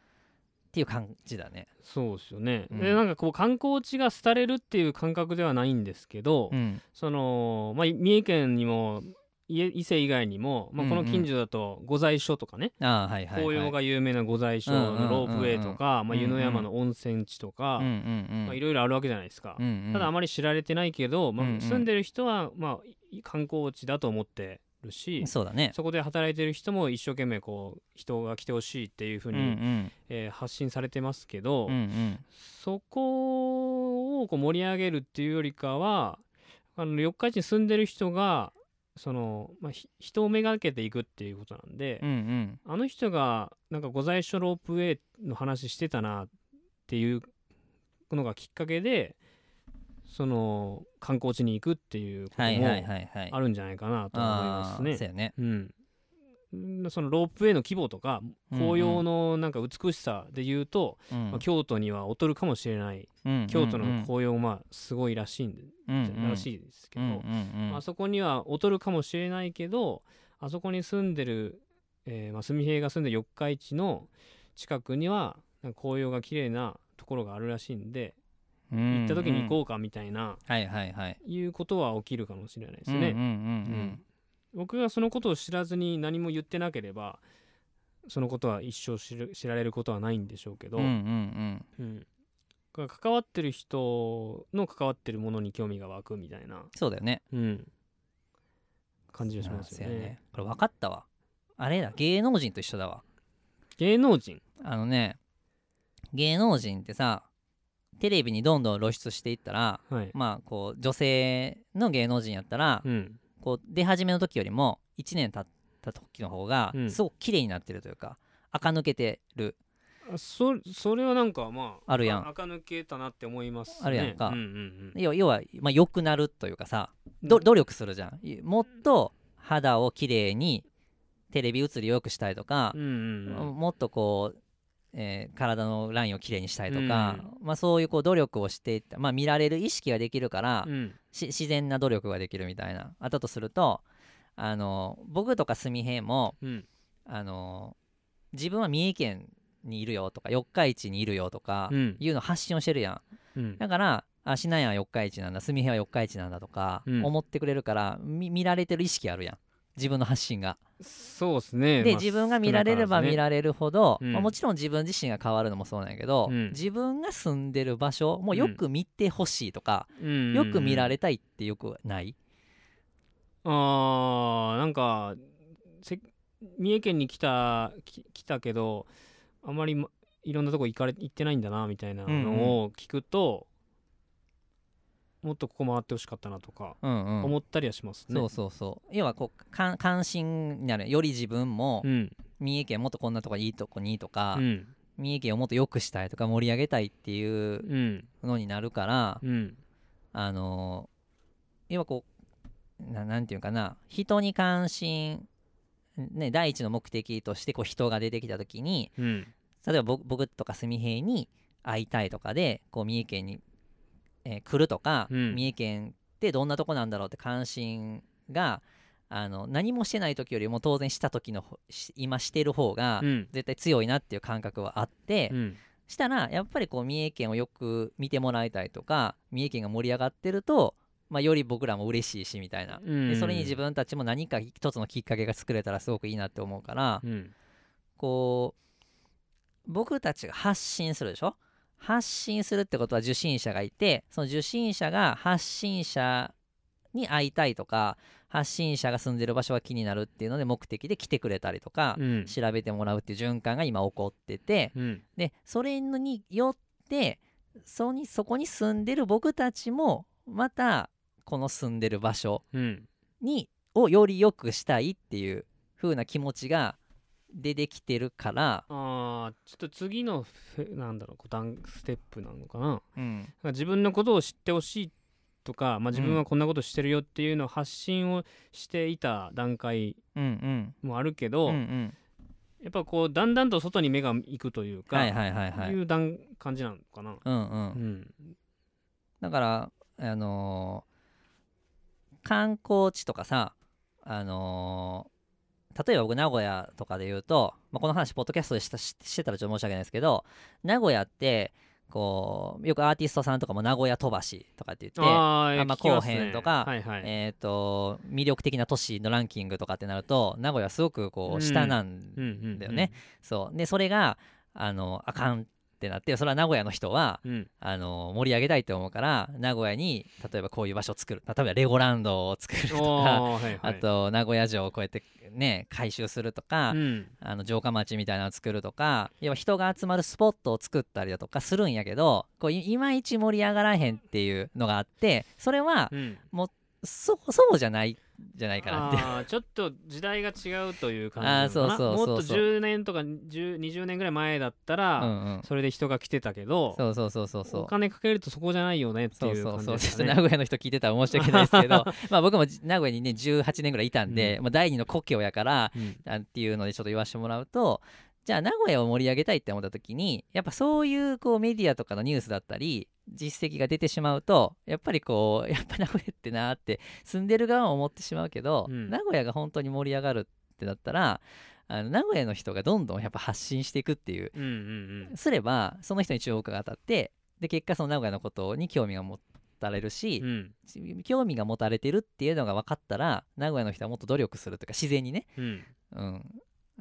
ていう感じだね。そうですよね、うん。でなんかこう観光地が廃れるっていう感覚ではないんですけど、うん。その、まあ、三重県にも伊伊勢以外にも、まあ、この近所だと御在所とかね、ああはいはい、はい、紅葉が有名な御在所のロープウェイとか、まあ、湯の山の温泉地とか、いろいろあるわけじゃないですか、うんうん。ただあまり知られてないけど、まあうんうん。住んでる人は、まあ、い観光地だと思ってるし、そうだね。そこで働いてる人も一生懸命こう人が来てほしいっていうふううんに、うん。えー発信されてますけど、うんうん。そこをこう盛り上げるっていうよりかはあの四日市に住んでる人がその、まあ、ひ人をめがけていくっていうことなんで、うんうん。あの人がなんか御在所ロープウェイの話してたなっていうのがきっかけでその観光地に行くっていうこともはいはいはいはい。あるんじゃないかなと思いますね。ああそうやね。うんんそのロープウェイの規模とか紅葉のなんか美しさで言うと、うん。まあ、京都には劣るかもしれない。うん京都のうん紅葉まあすごいらしいんで、うんうんらしいですけど、うんうんうんあそこには劣るかもしれないけどあそこに住んでる、えーまあ、住平が住んでる四日市の近くにはなんか紅葉が綺麗なところがあるらしいんで、行った時に行こうかみたいな、はいはいはい。いうことは起きるかもしれないですうんうんうんね。僕がそのことを知らずに何も言ってなければそのことは一生知る知られることはないんでしょうけど、うんうん関わってる人の関わってるものに興味が湧くみたいな、そうだよね。うん、感じがしますよそうやね。これ分かったわ。あれだ。芸能人と一緒だわ。芸能人？あのね芸能人ってさテレビにどんどん露出していったらはい、まあこう女性の芸能人やったら、うん、こう出始めの時よりも1年経った時の方がうん。すごく綺麗になってるというか、垢抜けてる。あそそれはなんかまああるやん。垢抜けたなって思います、ね、あるやんか。うんうんうん、要は要は、まあ、良くなるというかさど努力するじゃん。もっと肌を綺麗にテレビ映り良くしたいとかう、んうんうん。もっとこう、えー体のラインを綺麗にしたいとか、まあ、そういうこう努力をしていった、まあ、見られる意識ができるから、うん。し自然な努力ができるみたいな。あったとするとあの僕とかすみへいもうん。あの自分は三重県にいるよとか四日市にいるよとかうん。いうの発信をしてるやん。うん。だからあしなやん四日市なんだすみへいは四日市なんだとかうん。思ってくれるから、み見られてる意識あるやん。自分の発信がそうですね。まあで自分が見られれば見られるほど、うん。まあ、もちろん自分自身が変わるのもそうなんやけど、うん。自分が住んでる場所もよく見てほしいとか、うんうんうん。よく見られたいってよくない、あーなんかせ三重県に来たき来たけどあまりまいろんなとこ行かれ行ってないんだなみたいなのを聞くと、もっとここ回ってほしかったなとかうんうん。思ったりはしますね。そうそうそう。要はこうか関心になるよ。り自分もうん。三重県もっとこんなとこいいとこにとか、うん。三重県をもっと良くしたいとか盛り上げたいっていううん。のになるから、うん。あの要はこうななんていうかな人に関心ね第一の目的としてこう人が出てきた時にうん。例えば僕僕とか純平に会いたいとかでこう三重県に、えー来るとか、うん。三重県ってどんなとこなんだろうって関心があの何もしてない時よりも当然した時の今してる方がうん。絶対強いなっていう感覚はあって、うん。したらやっぱりこう三重県をよく見てもらいたいとか三重県が盛り上がってると、まあ、より僕らも嬉しいしみたいな。うん。でそれに自分たちも何か一つのきっかけが作れたらすごくいいなって思うから、うん。こう僕たちが発信するでしょ？発信するってことは受信者がいてその受信者が発信者に会いたいとか発信者が住んでる場所が気になるっていうので目的で来てくれたりとか、うん。調べてもらうっていう循環が今起こっててうん。でそれによってそにそこに住んでる僕たちもまたこの住んでる場所うん。にをより良くしたいっていう風な気持ちが出てきてるから、あーちょっと次のなんだろう段ステップなのかな。うん、か自分のことを知ってほしいとか、まあ、自分はこんなことしてるよっていうのを発信をしていた段階うんうん。もあるけうど、んうん。やっぱこうだんだんと外に目が行くというか、はいはいはいはい。いう段感じなのかな。うんうん。うん。だからあのー観光地とかさあのー例えば僕名古屋とかで言うと、まあ、この話ポッドキャストでしたししてたらちょっと申し訳ないですけど名古屋ってこうよくアーティストさんとかも名古屋飛ばしとかって言ってあんまこうへんとかはいはい。えー、と魅力的な都市のランキングとかってなると名古屋すごくこう下なんだよね。そう。でそれがあのあかんってなってそれは名古屋の人はうん。あの盛り上げたいって思うから名古屋に例えばこういう場所を作る。例えばレゴランドを作るとおかーはいはい。あと名古屋城をこうやってね改修するとか、うん。あの城下町みたいなのを作るとか要は人が集まるスポットを作ったりだとかするんやけどこういいまいち盛り上がらへんっていうのがあってそれはうん。そそうじゃないじゃないかなって。あーちょっと時代が違うという感じあそうそうそうそう。もっと10年とか10 20年ぐらい前だったら、うんうん。それで人が来てたけどそうそうそうそうそう。お金かけるとそこじゃないよねってそいう感じですね。と名古屋の人聞いてたら申し訳ないですけど (laughs) まあ僕も名古屋にね18年ぐらいいたんで、まあ、第二の故郷やからうん。あっていうのでちょっと言わせてもらうとじゃあ名古屋を盛り上げたいって思った時にやっぱそういうこうメディアとかのニュースだったり実績が出てしまうとやっぱりこう (laughs) やっぱ名古屋ってなーって住んでる側も思ってしまうけど、うん。名古屋が本当に盛り上がるってなったらあの名古屋の人がどんどんやっぱ発信していくっていう。うんうんすればその人に注目が当たってで結果その名古屋のことに興味が持たれるしうん。う、ん興味が持たれてるっていうのが分かったら名古屋の人はもっと努力するというか自然にね、うん。う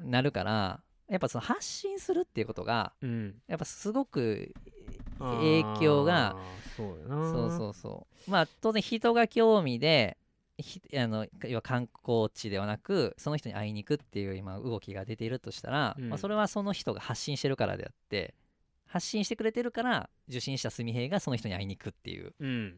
ん、なるからやっぱその発信するっていうことがうん。やっぱすごく影響がそうそうそうそう。まあ当然人が興味でひあの要は観光地ではなくその人に会いに行くっていう今動きが出ているとしたら、うん。まあ、それはその人が発信してるからであって発信してくれてるから受信した純平がその人に会いに行くっていう、うん、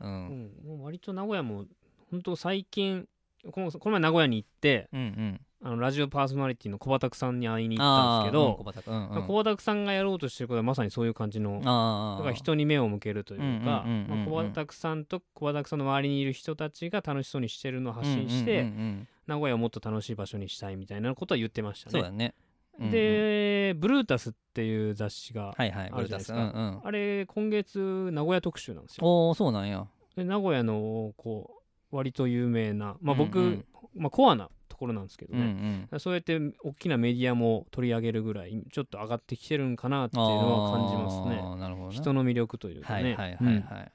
うん、うん、もう割と名古屋も本当最近このこの前名古屋に行ってうんうんあのラジオパーソナリティの小畑さんに会いに行ったんですけど、うん小畑うんうん。小畑さんがやろうとしてることはまさにそういう感じのだから人に目を向けるというか小畑さんと小畑さんの周りにいる人たちが楽しそうにしてるのを発信して、うんうんうん。うん名古屋をもっと楽しい場所にしたいみたいなことは言ってましたね。そうだね、うんうん。で、ブルータスっていう雑誌が、はいはいあるじゃないですか。ブルータス。うんうん。あれ今月名古屋特集なんですよ。おおそうなんや。で名古屋のこう割と有名な、まあ、僕、うんうん。まあ、コアなところなんですけどうんうね、ん。そうやって大きなメディアも取り上げるぐらいちょっと上がってきてるんかなっていうのは感じますね。なるほどな人の魅力というかね。はいはいはいうん。はい、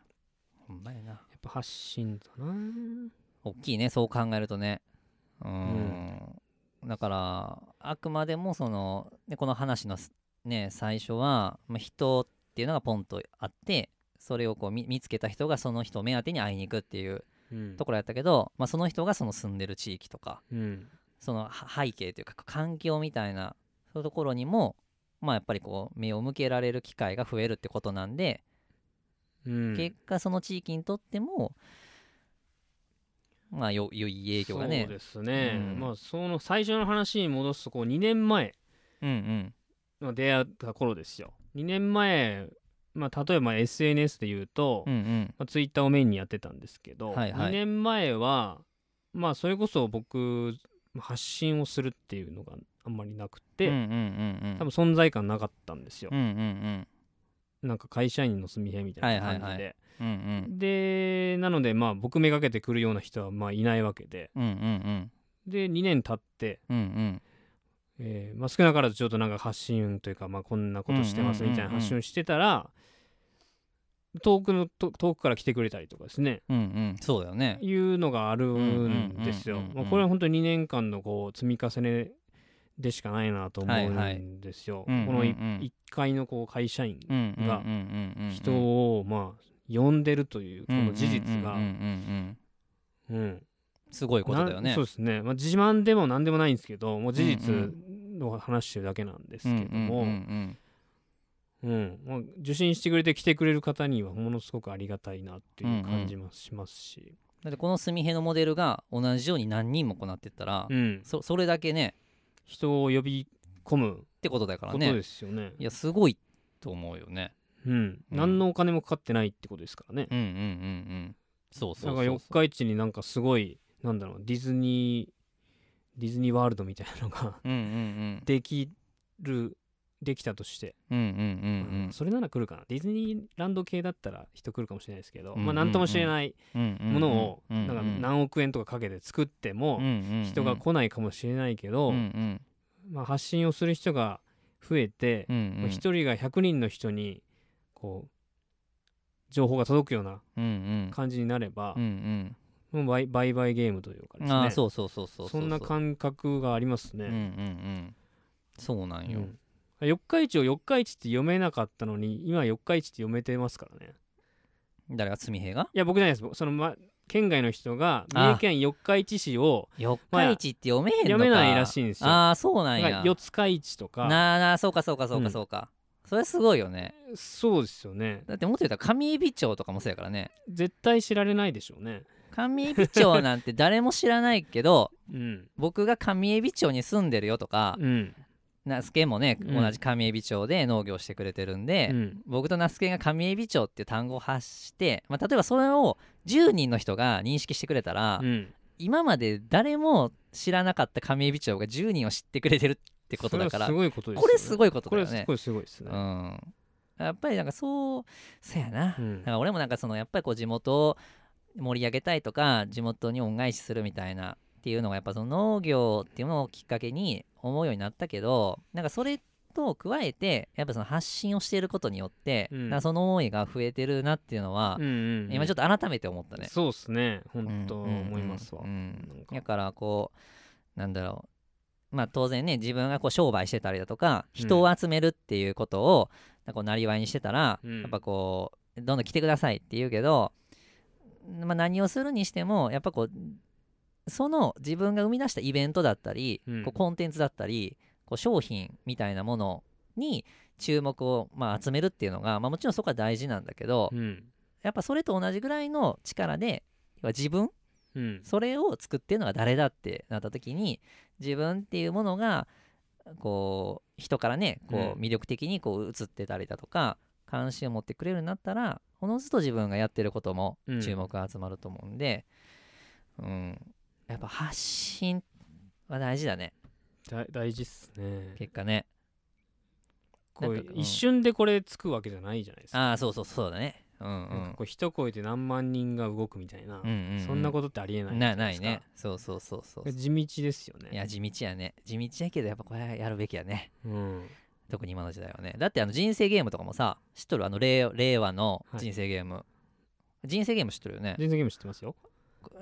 ほんまやな。やっぱ発信だな。大きいねそう考えるとね。うーん。だからあくまでもその、ね、この話のすね最初は、まあ、人っていうのがポンとあってそれをこう見見つけた人がその人を目当てに会いに行くっていううんところやったけど、まあ、その人がその住んでる地域とかうん。そのは背景というか環境みたいなそういうところにもまあやっぱりこう目を向けられる機会が増えるってことなんで、うん。結果その地域にとってもまあよ良い影響がねそうですね、うん。まあその最初の話に戻すとこう2年前うんうん。の出会った頃ですよ。2年前まあ例えば SNS で言うと、うんうん。まあ、Twitter をメインにやってたんですけど、はいはい。2年前はまあそれこそ僕発信をするっていうのがあんまりなくて、うんうんうんうん。多分存在感なかったんですよ。うん、うんなんか会社員の住平みたいな感じで、はいはい。はうんうん。でなのでまあ僕めがけてくるような人はまあいないわけで。うんうんうん。で2年経ってうんうんえーまあ、少なからずちょっとなんか発信というか、まあ、こんなことしてますみたいな発信をしてたら、遠くのと遠くから来てくれたりとかですね。うんうん。そうだよね。いうのがあるんですよ。これは本当に2年間のこう積み重ねでしかないなと思はいはいうんですよ。うんうんうんこの1階のこう会社員が人をまあ呼んでるというこの事実が。うんうんうんうんうんうんすごいことだよね。なそうですね、まあ、自慢でも何でもないんですけどもう事実うんの話してるだけなんですうんけども、うんうん。うん。まあ、受信してくれて来てくれる方にはものすごくありがたいなっていう感じもしますし、だってこの純平のモデルが同じように何人もこなってったらうん。そそれだけね人を呼び込むってことだからことねですよね。いやすごいと思うよね。うん、うん。何のお金もかかってないってことですからね。うんうんうんうん。そうそなかうんそう。四日市になんかすごいなんだろうディズニーディズニーワールドみたいなのがうんうんうん。できるできたとして、うんうんうんそれなら来るかな。ディズニーランド系だったら人来るかもしれないですけど、うんうんうん。まあ何とも知れないうんものをうんなんか何億円とかかけて作っても人が来ないかもしれないけど、うんうん。まあ、発信をする人が増えてうんうん。まあ一人が100人の人にこう情報が届くようなうんうん。感じになればうんうんもう売売買ゲームというかですね。ああそうそうそうそうそんな感覚がありますうんうんうね。ん。そうなんよ。うん。四日市を四日市って読めなかったのに今四日市って読めてますからね。誰が純平が？いや僕じゃないです。その、ま、県外の人があ三重県四日市市を四日市って読めへんのか。読めないらしいんですよ。ああそうなんや。四日市とか。なあなあそうかそうかそううんかそうか、それすごいよね。そうですよね。だってもっと言ったら上海老町とかもそうやからね。絶対知られないでしょうね。上海老町なんて誰も知らないけど (laughs) うん。僕が上海老町に住んでるよとかうん。那須家もね、うん同じ上海老町で農業してくれてるんで、うん僕と那須家が上海老町っていう単語を発して、まあ、例えばそれを10人の人が認識してくれたら、うん。今まで誰も知らなかった上海老町が10人を知ってくれてるってことだからそれはすごいことですよね。これすごいことこだよねれすごいすごいですね。うんやっぱりなんかそうそやな、うんだから俺もなんかそのやっぱりこう地元を盛り上げたいとか地元に恩返しするみたいなっていうのがやっぱその農業っていうのをきっかけに思うようになったけどなんかそれと加えてやっぱその発信をしていることによって、うんその思いが増えてるなっていうのはうん、うんうん今ちょっと改めて思ったね。そうっすね。本当思いますわ。うんだからこうなんだろうまあ当然ね自分がこう商売してたりだとか人を集めるっていうことをなりわいにしてたら、うんやっぱこうどんどん来てくださいって言うけど、まあ、何をするにしてもやっぱこうその自分が生み出したイベントだったり、うん。こうコンテンツだったりこう商品みたいなものに注目を、まあ、集めるっていうのが、まあ、もちろんそこは大事なんだけど、うん。やっぱそれと同じぐらいの力で要は自分うん。それを作ってるのが誰だってなった時に自分っていうものがこう人からねこうん。う魅力的にこう映ってたりだとか関心を持ってくれるようになったらおのずと自分がやってることもうん。注目が集まると思うんで、うん。やっぱ発信は大事だね。だ大事っすね。結果ね。こう一瞬でこれつくわけじゃないじゃないですか。ああそうそうそうだね。うんうなんこう一声で何万人が動くみたいな、うんうんうん。そんなことってありえないなないないね。そうそうそうそう。地道ですよね。いや地道やね。地道やけどやっぱこれやるべきやね。うん特に今の時代はね。だってあの人生ゲームとかもさ知っとるあの令令和のはい。人生ゲーム、人生ゲーム知っとるよね。人生ゲーム知ってますよ。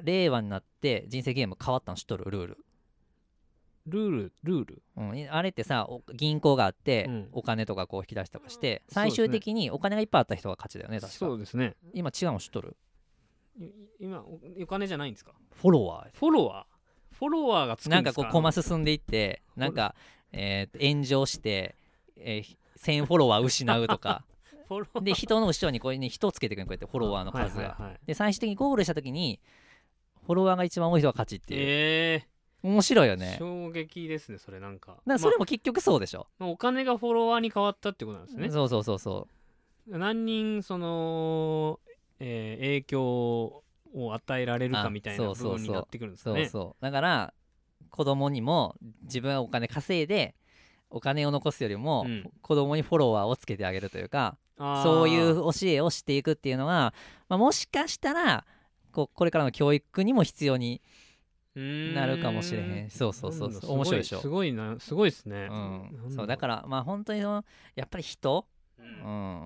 令和になって人生ゲーム変わったの知っとる？ルール、ルール？ルール？うん、いあれってさお銀行があって、うん。お金とかこう引き出しとかして最終的にお金がいっぱいあった人が勝ちだよね確か。そうですね。今違うの知っとる？い今おお金じゃないんですか？フォロワフォロワー？フォロワーがつくんーなんですか？かこうコマ進んでいってなんか、えー炎上して、えー1000フォロワー失うとか。(laughs) で人の後ろにこういうね人をつけていくのこうやってフォロワーの数が、はいはいはい。で最終的にゴールした時にフォロワーが一番多い人が勝ちっていう、え面白いよーね。衝撃ですねそれなんか。だからそれも結局そうでしょ、まあお金がフォロワーに変わったってことなんですね。そうそうそうそ何人その、えー影響を与えられるかあみたいな部そうそうそう。分になってくるんでうそうそう。だから子供にも自分はお金稼いでお金を残すよりも、うん。子供にフォロワーをつけてあげるというかそういう教えをしていくっていうのは、まあ、もしかしたらこうこれからの教育にも必要に、なるかもしれへん。そうそうそうそう。面白いでしょ？すごいなすごいですね、うん、そうだからまあ本当にやっぱり人、ううん。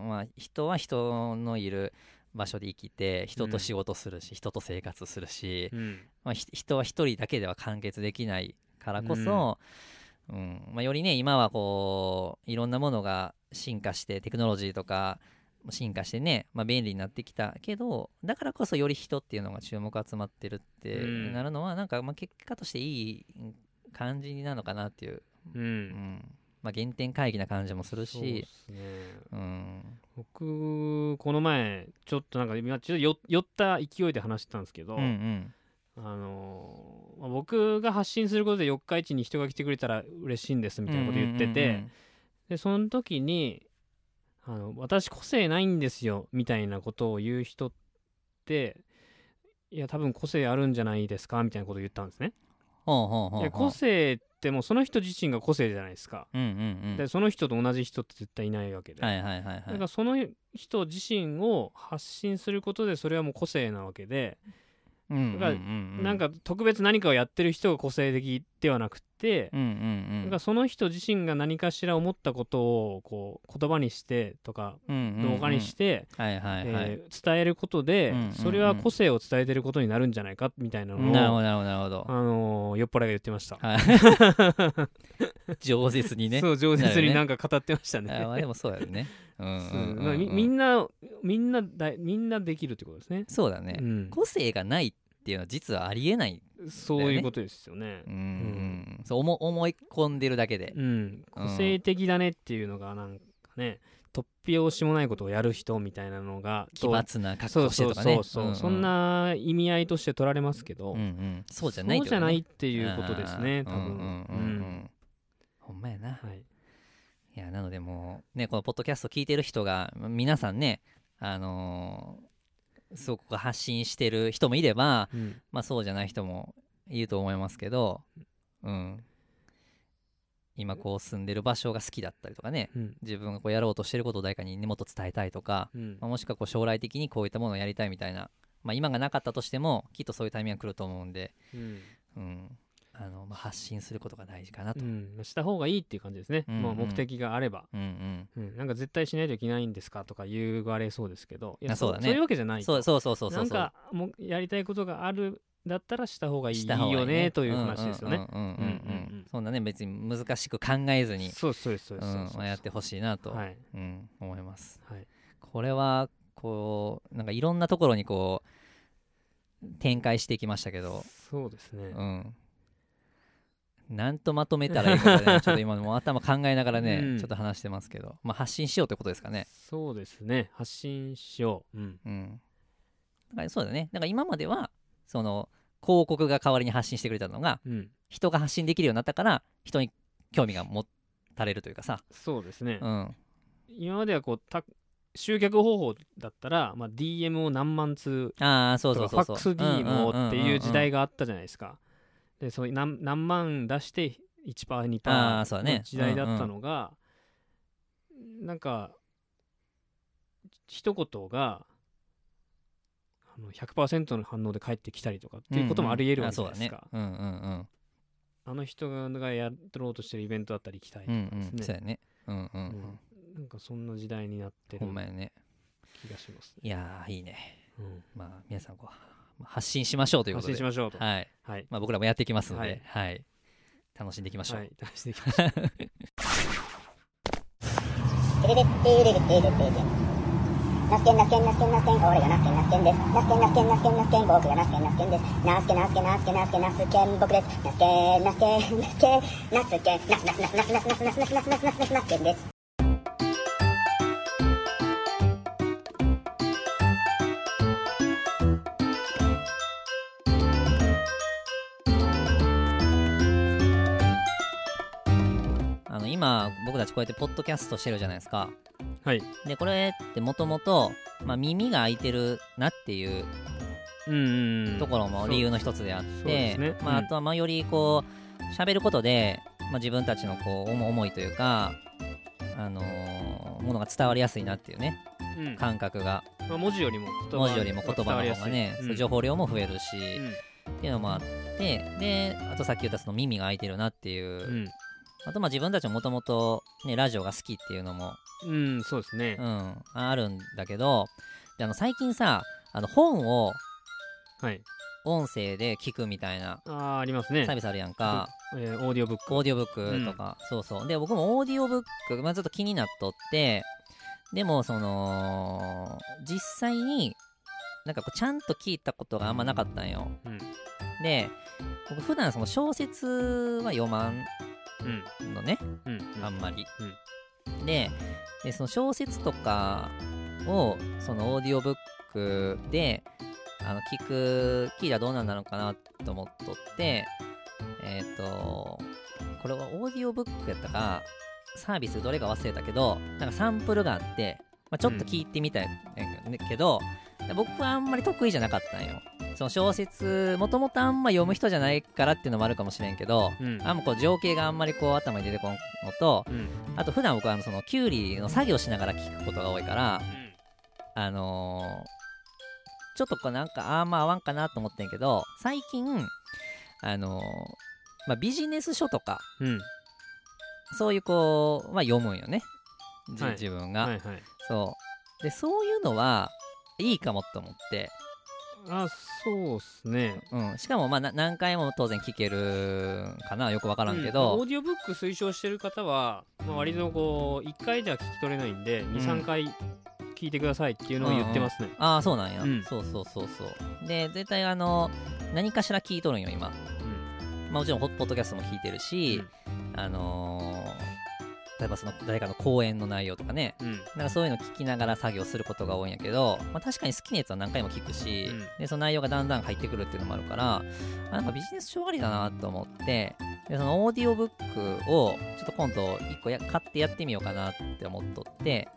んまあ、人は人のいる場所で生きて人と仕事するし、人と生活するし、うん。まあ、ひ人は一人だけでは完結できないからこそ、うん。まあ、よりね今はこういろんなものが進化してテクノロジーとかも進化してね、まあ、便利になってきたけどだからこそより人っていうのが注目集まってるってうん。なるのは、なんかまあ結果としていい感じなのかなっていう、ううん。んまあ、原点回帰な感じもするそう。すね。うん。僕この前ちょっとなんか今ちょっとよ酔った勢いで話してたんですけど、うんうんあのーまあ僕が発信することで四日市に人が来てくれたら嬉しいんですみたいなこと言ってて、うんうんうんでその時にあの私個性ないんですよみたいなことを言う人っていや多分個性あるんじゃないですかみたいなことを言ったんですね。ほうほうほう個性ってもうその人自身が個性じゃないですか。うんうんうん。でその人と同じ人って絶対いないわけで、はいはいはいはい。だからその人自身を発信することでそれはもう個性なわけで、だからうんなんか特別何かをやってる人が個性的ではなくて、うんうんうん。だからその人自身が何かしら思ったことをこう言葉にしてとか動画にして、伝えることで、うんうんうん。それは個性を伝えてることになるんじゃないかみたいなのを、なるほどなるほどなるほど。あのー酔っ払いが言ってました。はい。(laughs) 饒舌にね。そう饒舌にななんか語ってましたね。あまあでもそうやよね。うんみみんなみんなだいみんなできるってことですね。そうだね、うん。個性がないっていうのは実はありえないそういうことですよね。うん、う。ん、そう思思い込んでるだけで。うん、個性的だねっていうのがなんかね突拍子もないことをやる人みたいなのが奇抜な格好してとかね。そうそう、んん。そんな意味合いとして取られますけど、うんうん。そうじゃないそうじゃないっってていうことですね多分。うん。うん。ほんまやな。はい。いやなのでもうねこのポッドキャスト聞いてる人が皆さんねあのーすごく発信してる人もいればうん。まあそうじゃない人もいると思いますけどうん。今こう住んでる場所が好きだったりとかねうん。自分がこうやろうとしてることを誰かに根元伝えたいとか、うん。まあもしくはこう将来的にこういったものをやりたいみたいな、まあ、今がなかったとしてもきっとそういうタイミングが来ると思うんで、うん。うんあの、まあ、発信することが大事かなと、うん、した方がいいっていう感じですね、うんうん、もう目的があれば、うんうん。うん、なんか絶対しないといけないんですかとか言われそうですけど。いやそうだ、ね、そういうわけじゃないそうそうそうそうそう。なんかもやりたいことがあるだったらした方がいいいいよね。という話ですよね。うんうんうんそんなね別に難しく考えずにそうそうそうそうやってほしいなと、はい。うん、思います。はい、これはこうなんかいろんなところにこう展開していきましたけど。そうですね、うん、なんとまとめたらいいかね (laughs) ちょっと今もう頭考えながらね、うん。ちょっと話してますけど、まあ、発信しようってことですかね。そうですね。発信しよう。うん。うん。だからそうだね。だから今まではその広告が代わりに発信してくれたのがうん。人が発信できるようになったから人に興味が持たれるというかさ、そうですね。うん、今まではこうた集客方法だったら、まあ、DM を何万通ああそうとそうそうそう。かファックス DM をっていう時代ががあったじゃないですか。でそういう何何万出して1%、2%あーそうだね。の時代だったのが、なんか一言があの100%の反応で返ってきたりとかっていうこともあり得るわけじゃないですか。うんうん、あの人がやろうとしてるイベントだったら行きたいとうんうんかですね。うんそうやね。うんうんうん、うん。なんかそんな時代になってるほんまやね。気がしますね。いやーいいね。うん。まあ皆さんこうまあ発信しましょうというこ発とで信しましょうと。はいはい。まあ、僕らもやっていきますので、ははいい楽しんでいきましょう、はい。試していきましょう。ナスケンナスケンナスケンナスケン俺がナスケンナスケンですナスケンナスケンナスケンナスケン僕がナスケンナスケンですナスケナスケナスケナスケナスケン僕ですナスケンナスケンナスケンナスケンナスナスナスナスナスナスナスナスナスナスナスナスナスケンですあの今僕たちこうやってポッドキャストしてるじゃないですか。はい。でこれってもともと耳が開いてるなっていううんうんうん。ところも理由の一つであって、ですね。まあ、うん。あとはまあよりこう喋ることで、まあ、自分たちのこう思思いというか、あのーものが伝わりやすいなっていうねうん。感覚が。まあ、文字よりも言葉文字よりも言葉の方がね、う情報量も増えるし、うん。っていうのもあってであとさっき言ったその耳が開いてるなっていう、うん、あとまあ自分たちももともとねラジオが好きっていうのも、うん、そうですねう。ん、あるんだけどであの最近さあの本をはい。音声で聞くみたいなあーありますねサービスあるやんか、えーオーディオブック。オーディオブックとか、そうそうで僕もオーディオブック、まあ、ずっと気になっとってでもその実際になんかこうちゃんと聞いたことがあんまなかったんようん。で僕普段その小説は読まんうん。のね。うん。あんまり、ででその小説とかをそのオーディオブックであの聞く聞いたらどうなんなのかなと思っとってえっ、とこれはオーディオブックやったかサービスどれか忘れたけどなんかサンプルがあって、まあ、ちょっと聞いてみたいんだけど、僕はあんまり得意じゃなかったんよその小説もともとあんま読む人じゃないからっていうのもあるかもしれんけど、うん。あんまこう情景があんまりこう頭に出てこんのとうん。あと普段僕はあのそのキュウリの作業しながら聞くことが多いからあのーちょっとこうなんかあーまあ合わんかなと思ってんけど最近あのーまあ、ビジネス書とかうん。そういうこう、まあ、読むんよねじはい自分が、はいはい。そうでそういうのはいいかもと思って、あ、そうっすね。うん、しかもまあな何回も当然聞けるんかな。よくわからんけうん。ど、オーディオブック推奨してる方は、まあ、割とこう1回じゃ聞き取れないんで、ん。23回聞いてくださいっていうのを言ってますね、ああそうなんや、うん。そうそうそうそう。で絶対あの何かしら聞いとるんよ今、まあ、もちろんポッドキャストも聞いてるし、あのー例えばその誰かの講演の内容とかね。うん。うんなんかそういうの聞きながら作業することが多いんやけど、まあ、確かに好きなやつは何回も聞くし、うん。でその内容がだんだん入ってくるっていうのもあるからあなんかビジネス書ありだなと思ってでそのオーディオブックをちょっと今度1個や買ってやってみようかなって思っとって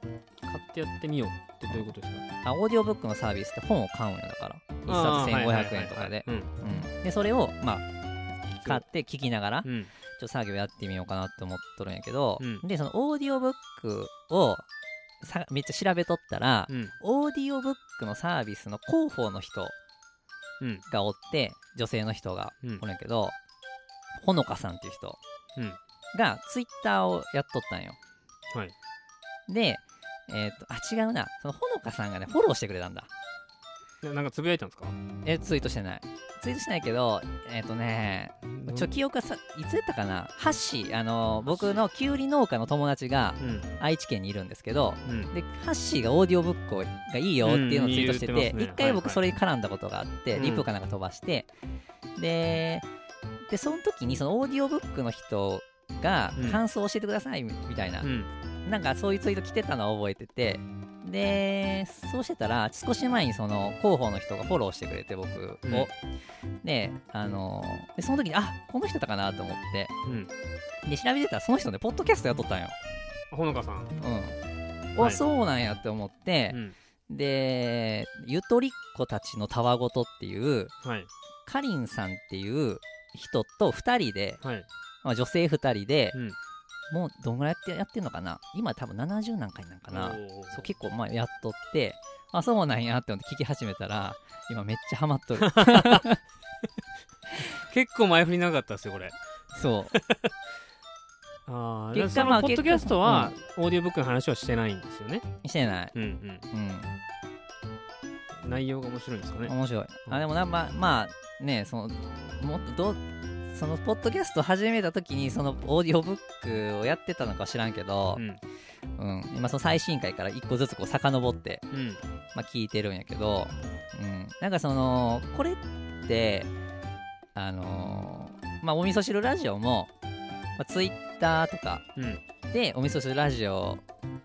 買ってやってみようってどういうことですか？あオーディオブックのサービスって本を買うんやだから。1冊1500円とかで、でそれをまあ買って聞きながらちょうんっと作業やってみようかなって思っとるんやけど、うん。でそのオーディオブックをさめっちゃ調べとったら、うん。オーディオブックのサービスの広報の人うん。がおって女性の人がうん。おるんやけど、ほのかさんっていう人うん。がツイッターをやっとったんよ。はい。でえっ、とあ違うな。そのほのかさんがねフォローしてくれたんだななんかつぶやいたんですか？えツイートしてない。ツイートしてないけどえっ、とねちょ記憶がさいつやったかな？ハッシーあの僕のきゅうり農家の友達がうん。愛知県にいるんですけどうん。でハッシーがオーディオブックがいいよっていうのをツイートしてうんて言ってますね。一回僕それに絡んだことがあってうん。リップかなんか飛ばしてででその時にそのオーディオブックの人がうん。感想を教えてくださいみたいな。うん。なんかそういうツイート来てたのを覚えててでそうしてたら少し前にその広報の人がフォローしてくれて僕を、うん。であのでその時にあこの人だかなと思って。うん。で調べてたらその人ねポッドキャストやっとったんよ。ほのかさん。うん、おはい。そうなんやって思って。う、ん。でゆとりっ子たちのたわごとっていうはい。かりんさんっていう人と2人で、はい。まあ、女性2人でう、んもうどんぐらいやってやってんのかな？今多分70何回なんかな。そう結構まあやっとってあそうなんやって思って聞き始めたら今めっちゃハマっとる。(laughs) 結構前振りなかったですよこれ。そう。(laughs) ああ結果そまあのポッドキャストはオーディオブックの話はしてないんですよね。してない。うんうん。うん内容が面白いんですかね。面白い。あでもなまあまあねそのもっとどうそのポッドキャスト始めた時にそのオーディオブックをやってたのか知らんけどう、ん。うん。今その最新回から一個ずつこう遡って、うん。まあ、聞いてるんやけど、うん、なんかそのこれってあのーまあお味噌汁ラジオも、まあ、ツイッターとかうん。でお味噌汁ラジオを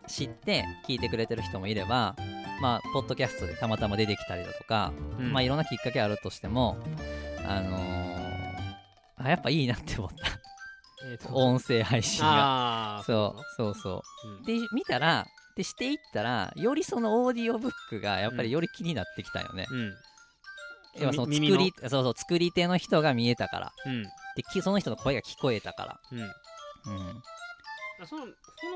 知って聞いてくれてる人もいればまあポッドキャストでたまたま出てきたりだとか、うん。まあいろんなきっかけあるとしてもあのーあやっぱいいなって思った。えーと音声配信が。そうそうそうう。ん。で見たらでしていったらよりそのオーディオブックがやっぱりより気になってきたよね、うん。要はそのみ作りそうそう作り手の人が見えたから。うん。できその人の声が聞こえたから。うん。うんそのほ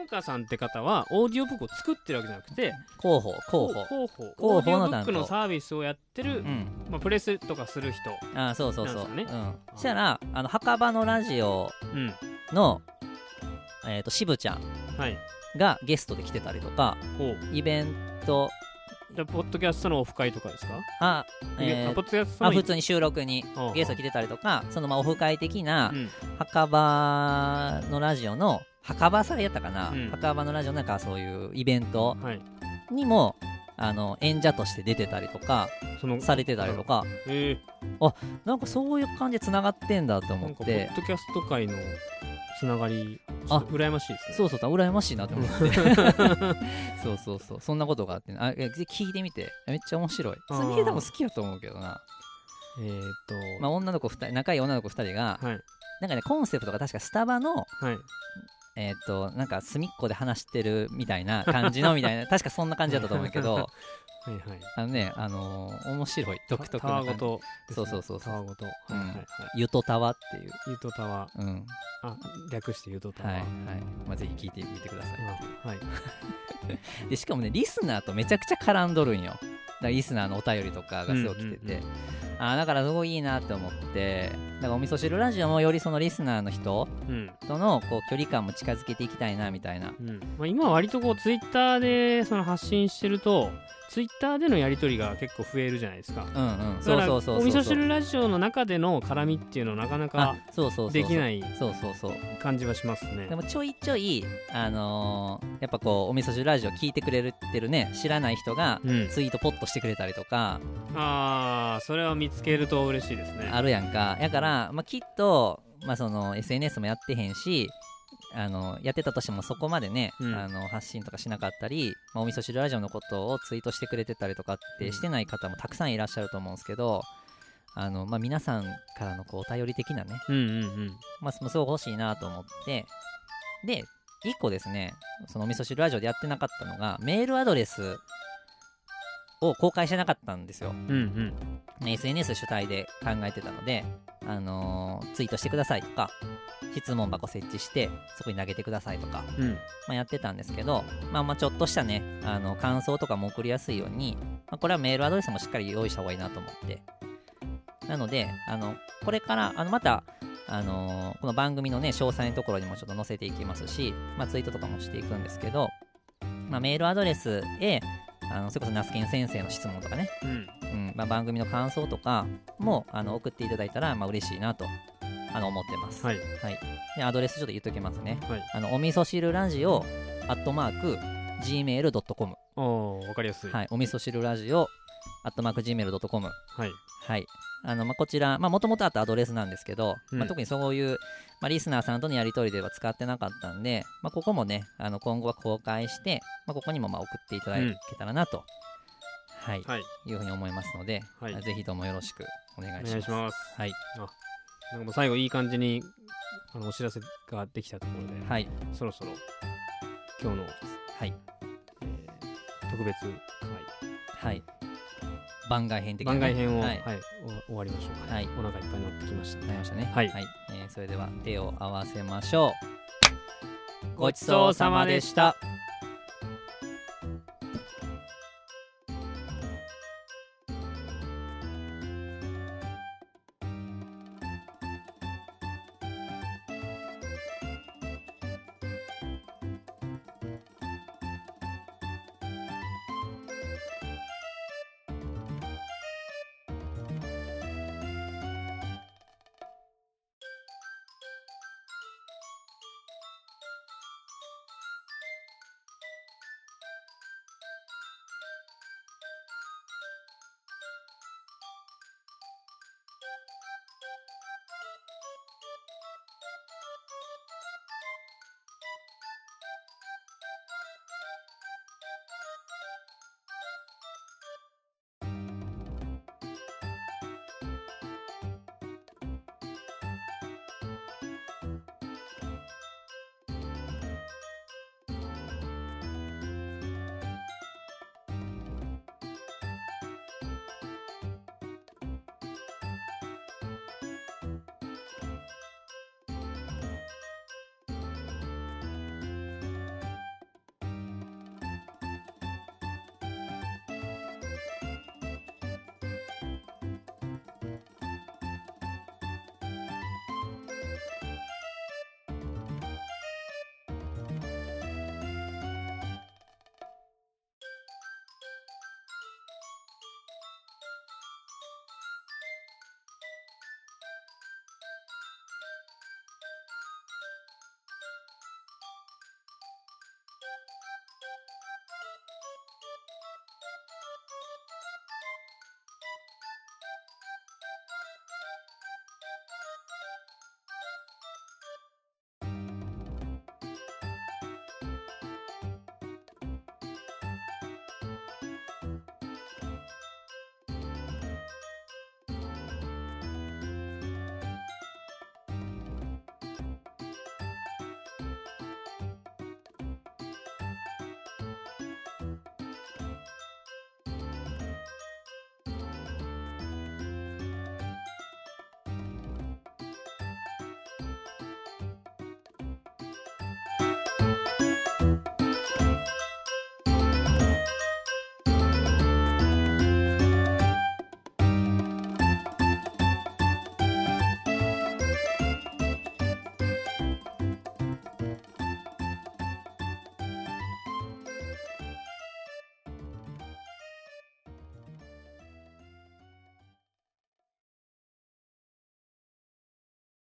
のかさんって方はオーディオブックを作ってるわけじゃなくて広報広報。広報。報オーディオブックのサービスをやってる、うん。まあ、プレスとかする人あそうそうそう、そしたらあの墓場のラジオうん。のえっ、と渋ちゃんはい。がゲストで来てたりとかイベントじゃあポッドキャストのオフ会とかですか、あ、ええーポッドキャストのあ普通に収録にゲスト来てたりとかそのまあオフ会的なうん。墓場のラジオの墓場祭やったかな、うん。墓場のラジオのなんかそういうイベントはい。にもあの演者として出てたりとかされてたりとか。え。なんかそういう感じでつながってんだと思って。ッドキャスト界のつながりあ羨ましいですね。そうそうそう羨ましいなと思って。(laughs) そうそうそう。そんなことがあってね。あ聞いてみて。めっちゃ面白い。あー。すげえ多分好きやと思うけどな、えー、っと、まあ、女の子2人仲いい女の子2人がはい。なんかねコンセプトが確かスタバのはい。えーっとなんか隅っこで話してるみたいな感じのみたいな (laughs) 確かそんな感じだったと思うけどはいはい。あのねあのー面白い独特タな感じ。ワーごとね、そうそうそうそう。タワーごと、うん。はいはいはい。ゆとたわっていう。ゆとタワーうん。あ略してゆとタワーはいはい、まあ、ぜひ聞いてみてください。あはい。(laughs) でしかもねリスナーとめちゃくちゃ絡んどるんよ。だリスナーのお便りとかがすごい来てて、あーだからすごいいいなって思って。だからお味噌汁ラジオもよりそのリスナーの人うん。とのこう距離感も近づけていきたいなみたいな。うん。まあ、今は割とこうツイッターでその発信してるとツイッターでのやり取りが結構増えるじゃないですか。うんうん。だからそうそうそうそうお味噌汁ラジオの中での絡みっていうのはなかなあかそうそうそうそう。できないそうそうそう。感じはしますね。でもちょいちょいあのーやっぱこうお味噌汁ラジオ聞いてくれてるね知らない人がうん。ツイートポッとしてくれたりとか。ああそれは見つけると嬉しいですね。あるやんか。やから、まあ、きっと、まあ、その SNS もやってへんしあのやってたとしてもそこまでね、うん。あの発信とかしなかったり、まあ、お味噌汁ラジオのことをツイートしてくれてたりとかっうん。てしてない方もたくさんいらっしゃると思うんですけどあの、まあ、皆さんからのこうお便り的なね、うんうんうん。まあ、すごい欲しいなと思ってで1個ですねそのお味噌汁ラジオでやってなかったのがメールアドレスを公開してなかったんですよ。うんうん。SNS 主体で考えてたので、あのーツイートしてくださいとか質問箱設置してそこに投げてくださいとか、うん。まあ、やってたんですけど、まあ、まあちょっとしたねあの感想とかも送りやすいように、まあ、これはメールアドレスもしっかり用意した方がいいなと思って。なのであのこれからあのまたあのーこの番組のね詳細のところにもちょっと載せていきますし、まあ、ツイートとかもしていくんですけど、まあ、メールアドレスへあのそれこそナスケン先生の質問とかね、うん。うん。まあ、番組の感想とかもあの送っていただいたら、まあ嬉しいなとあの思ってます。はい。はい、でアドレスちょっと言っときますね。はい。あのお味噌汁ラジオアットマーク gmail.com おーわかりやすい。はい、お味噌汁ラジオアットマーク gmail.com はい。はい。あの、まあ、こちら、まあ、もともとあったアドレスなんですけど、うん。まあ、特にそういう、まあ、リスナーさんとのやり取りでは使ってなかったんで、まあ、ここもね、あの、今後は公開して、まあ、ここにもまあ送っていただけたらなと、はい、はい。いうふうに思いますので、はい。ぜひともよろしくお願いします。お願いします。はい。なんかもう最後いい感じにあのお知らせができたところで、はい。そろそろ今日の、はい。えー特別はい。番外編的会なね、番外編を、ははいいお終わりましょうか、ねはいお腹いっぱいになってきましたねなりましたね。はいえーそれでは手を合わせましょう。ごちそうさまでした。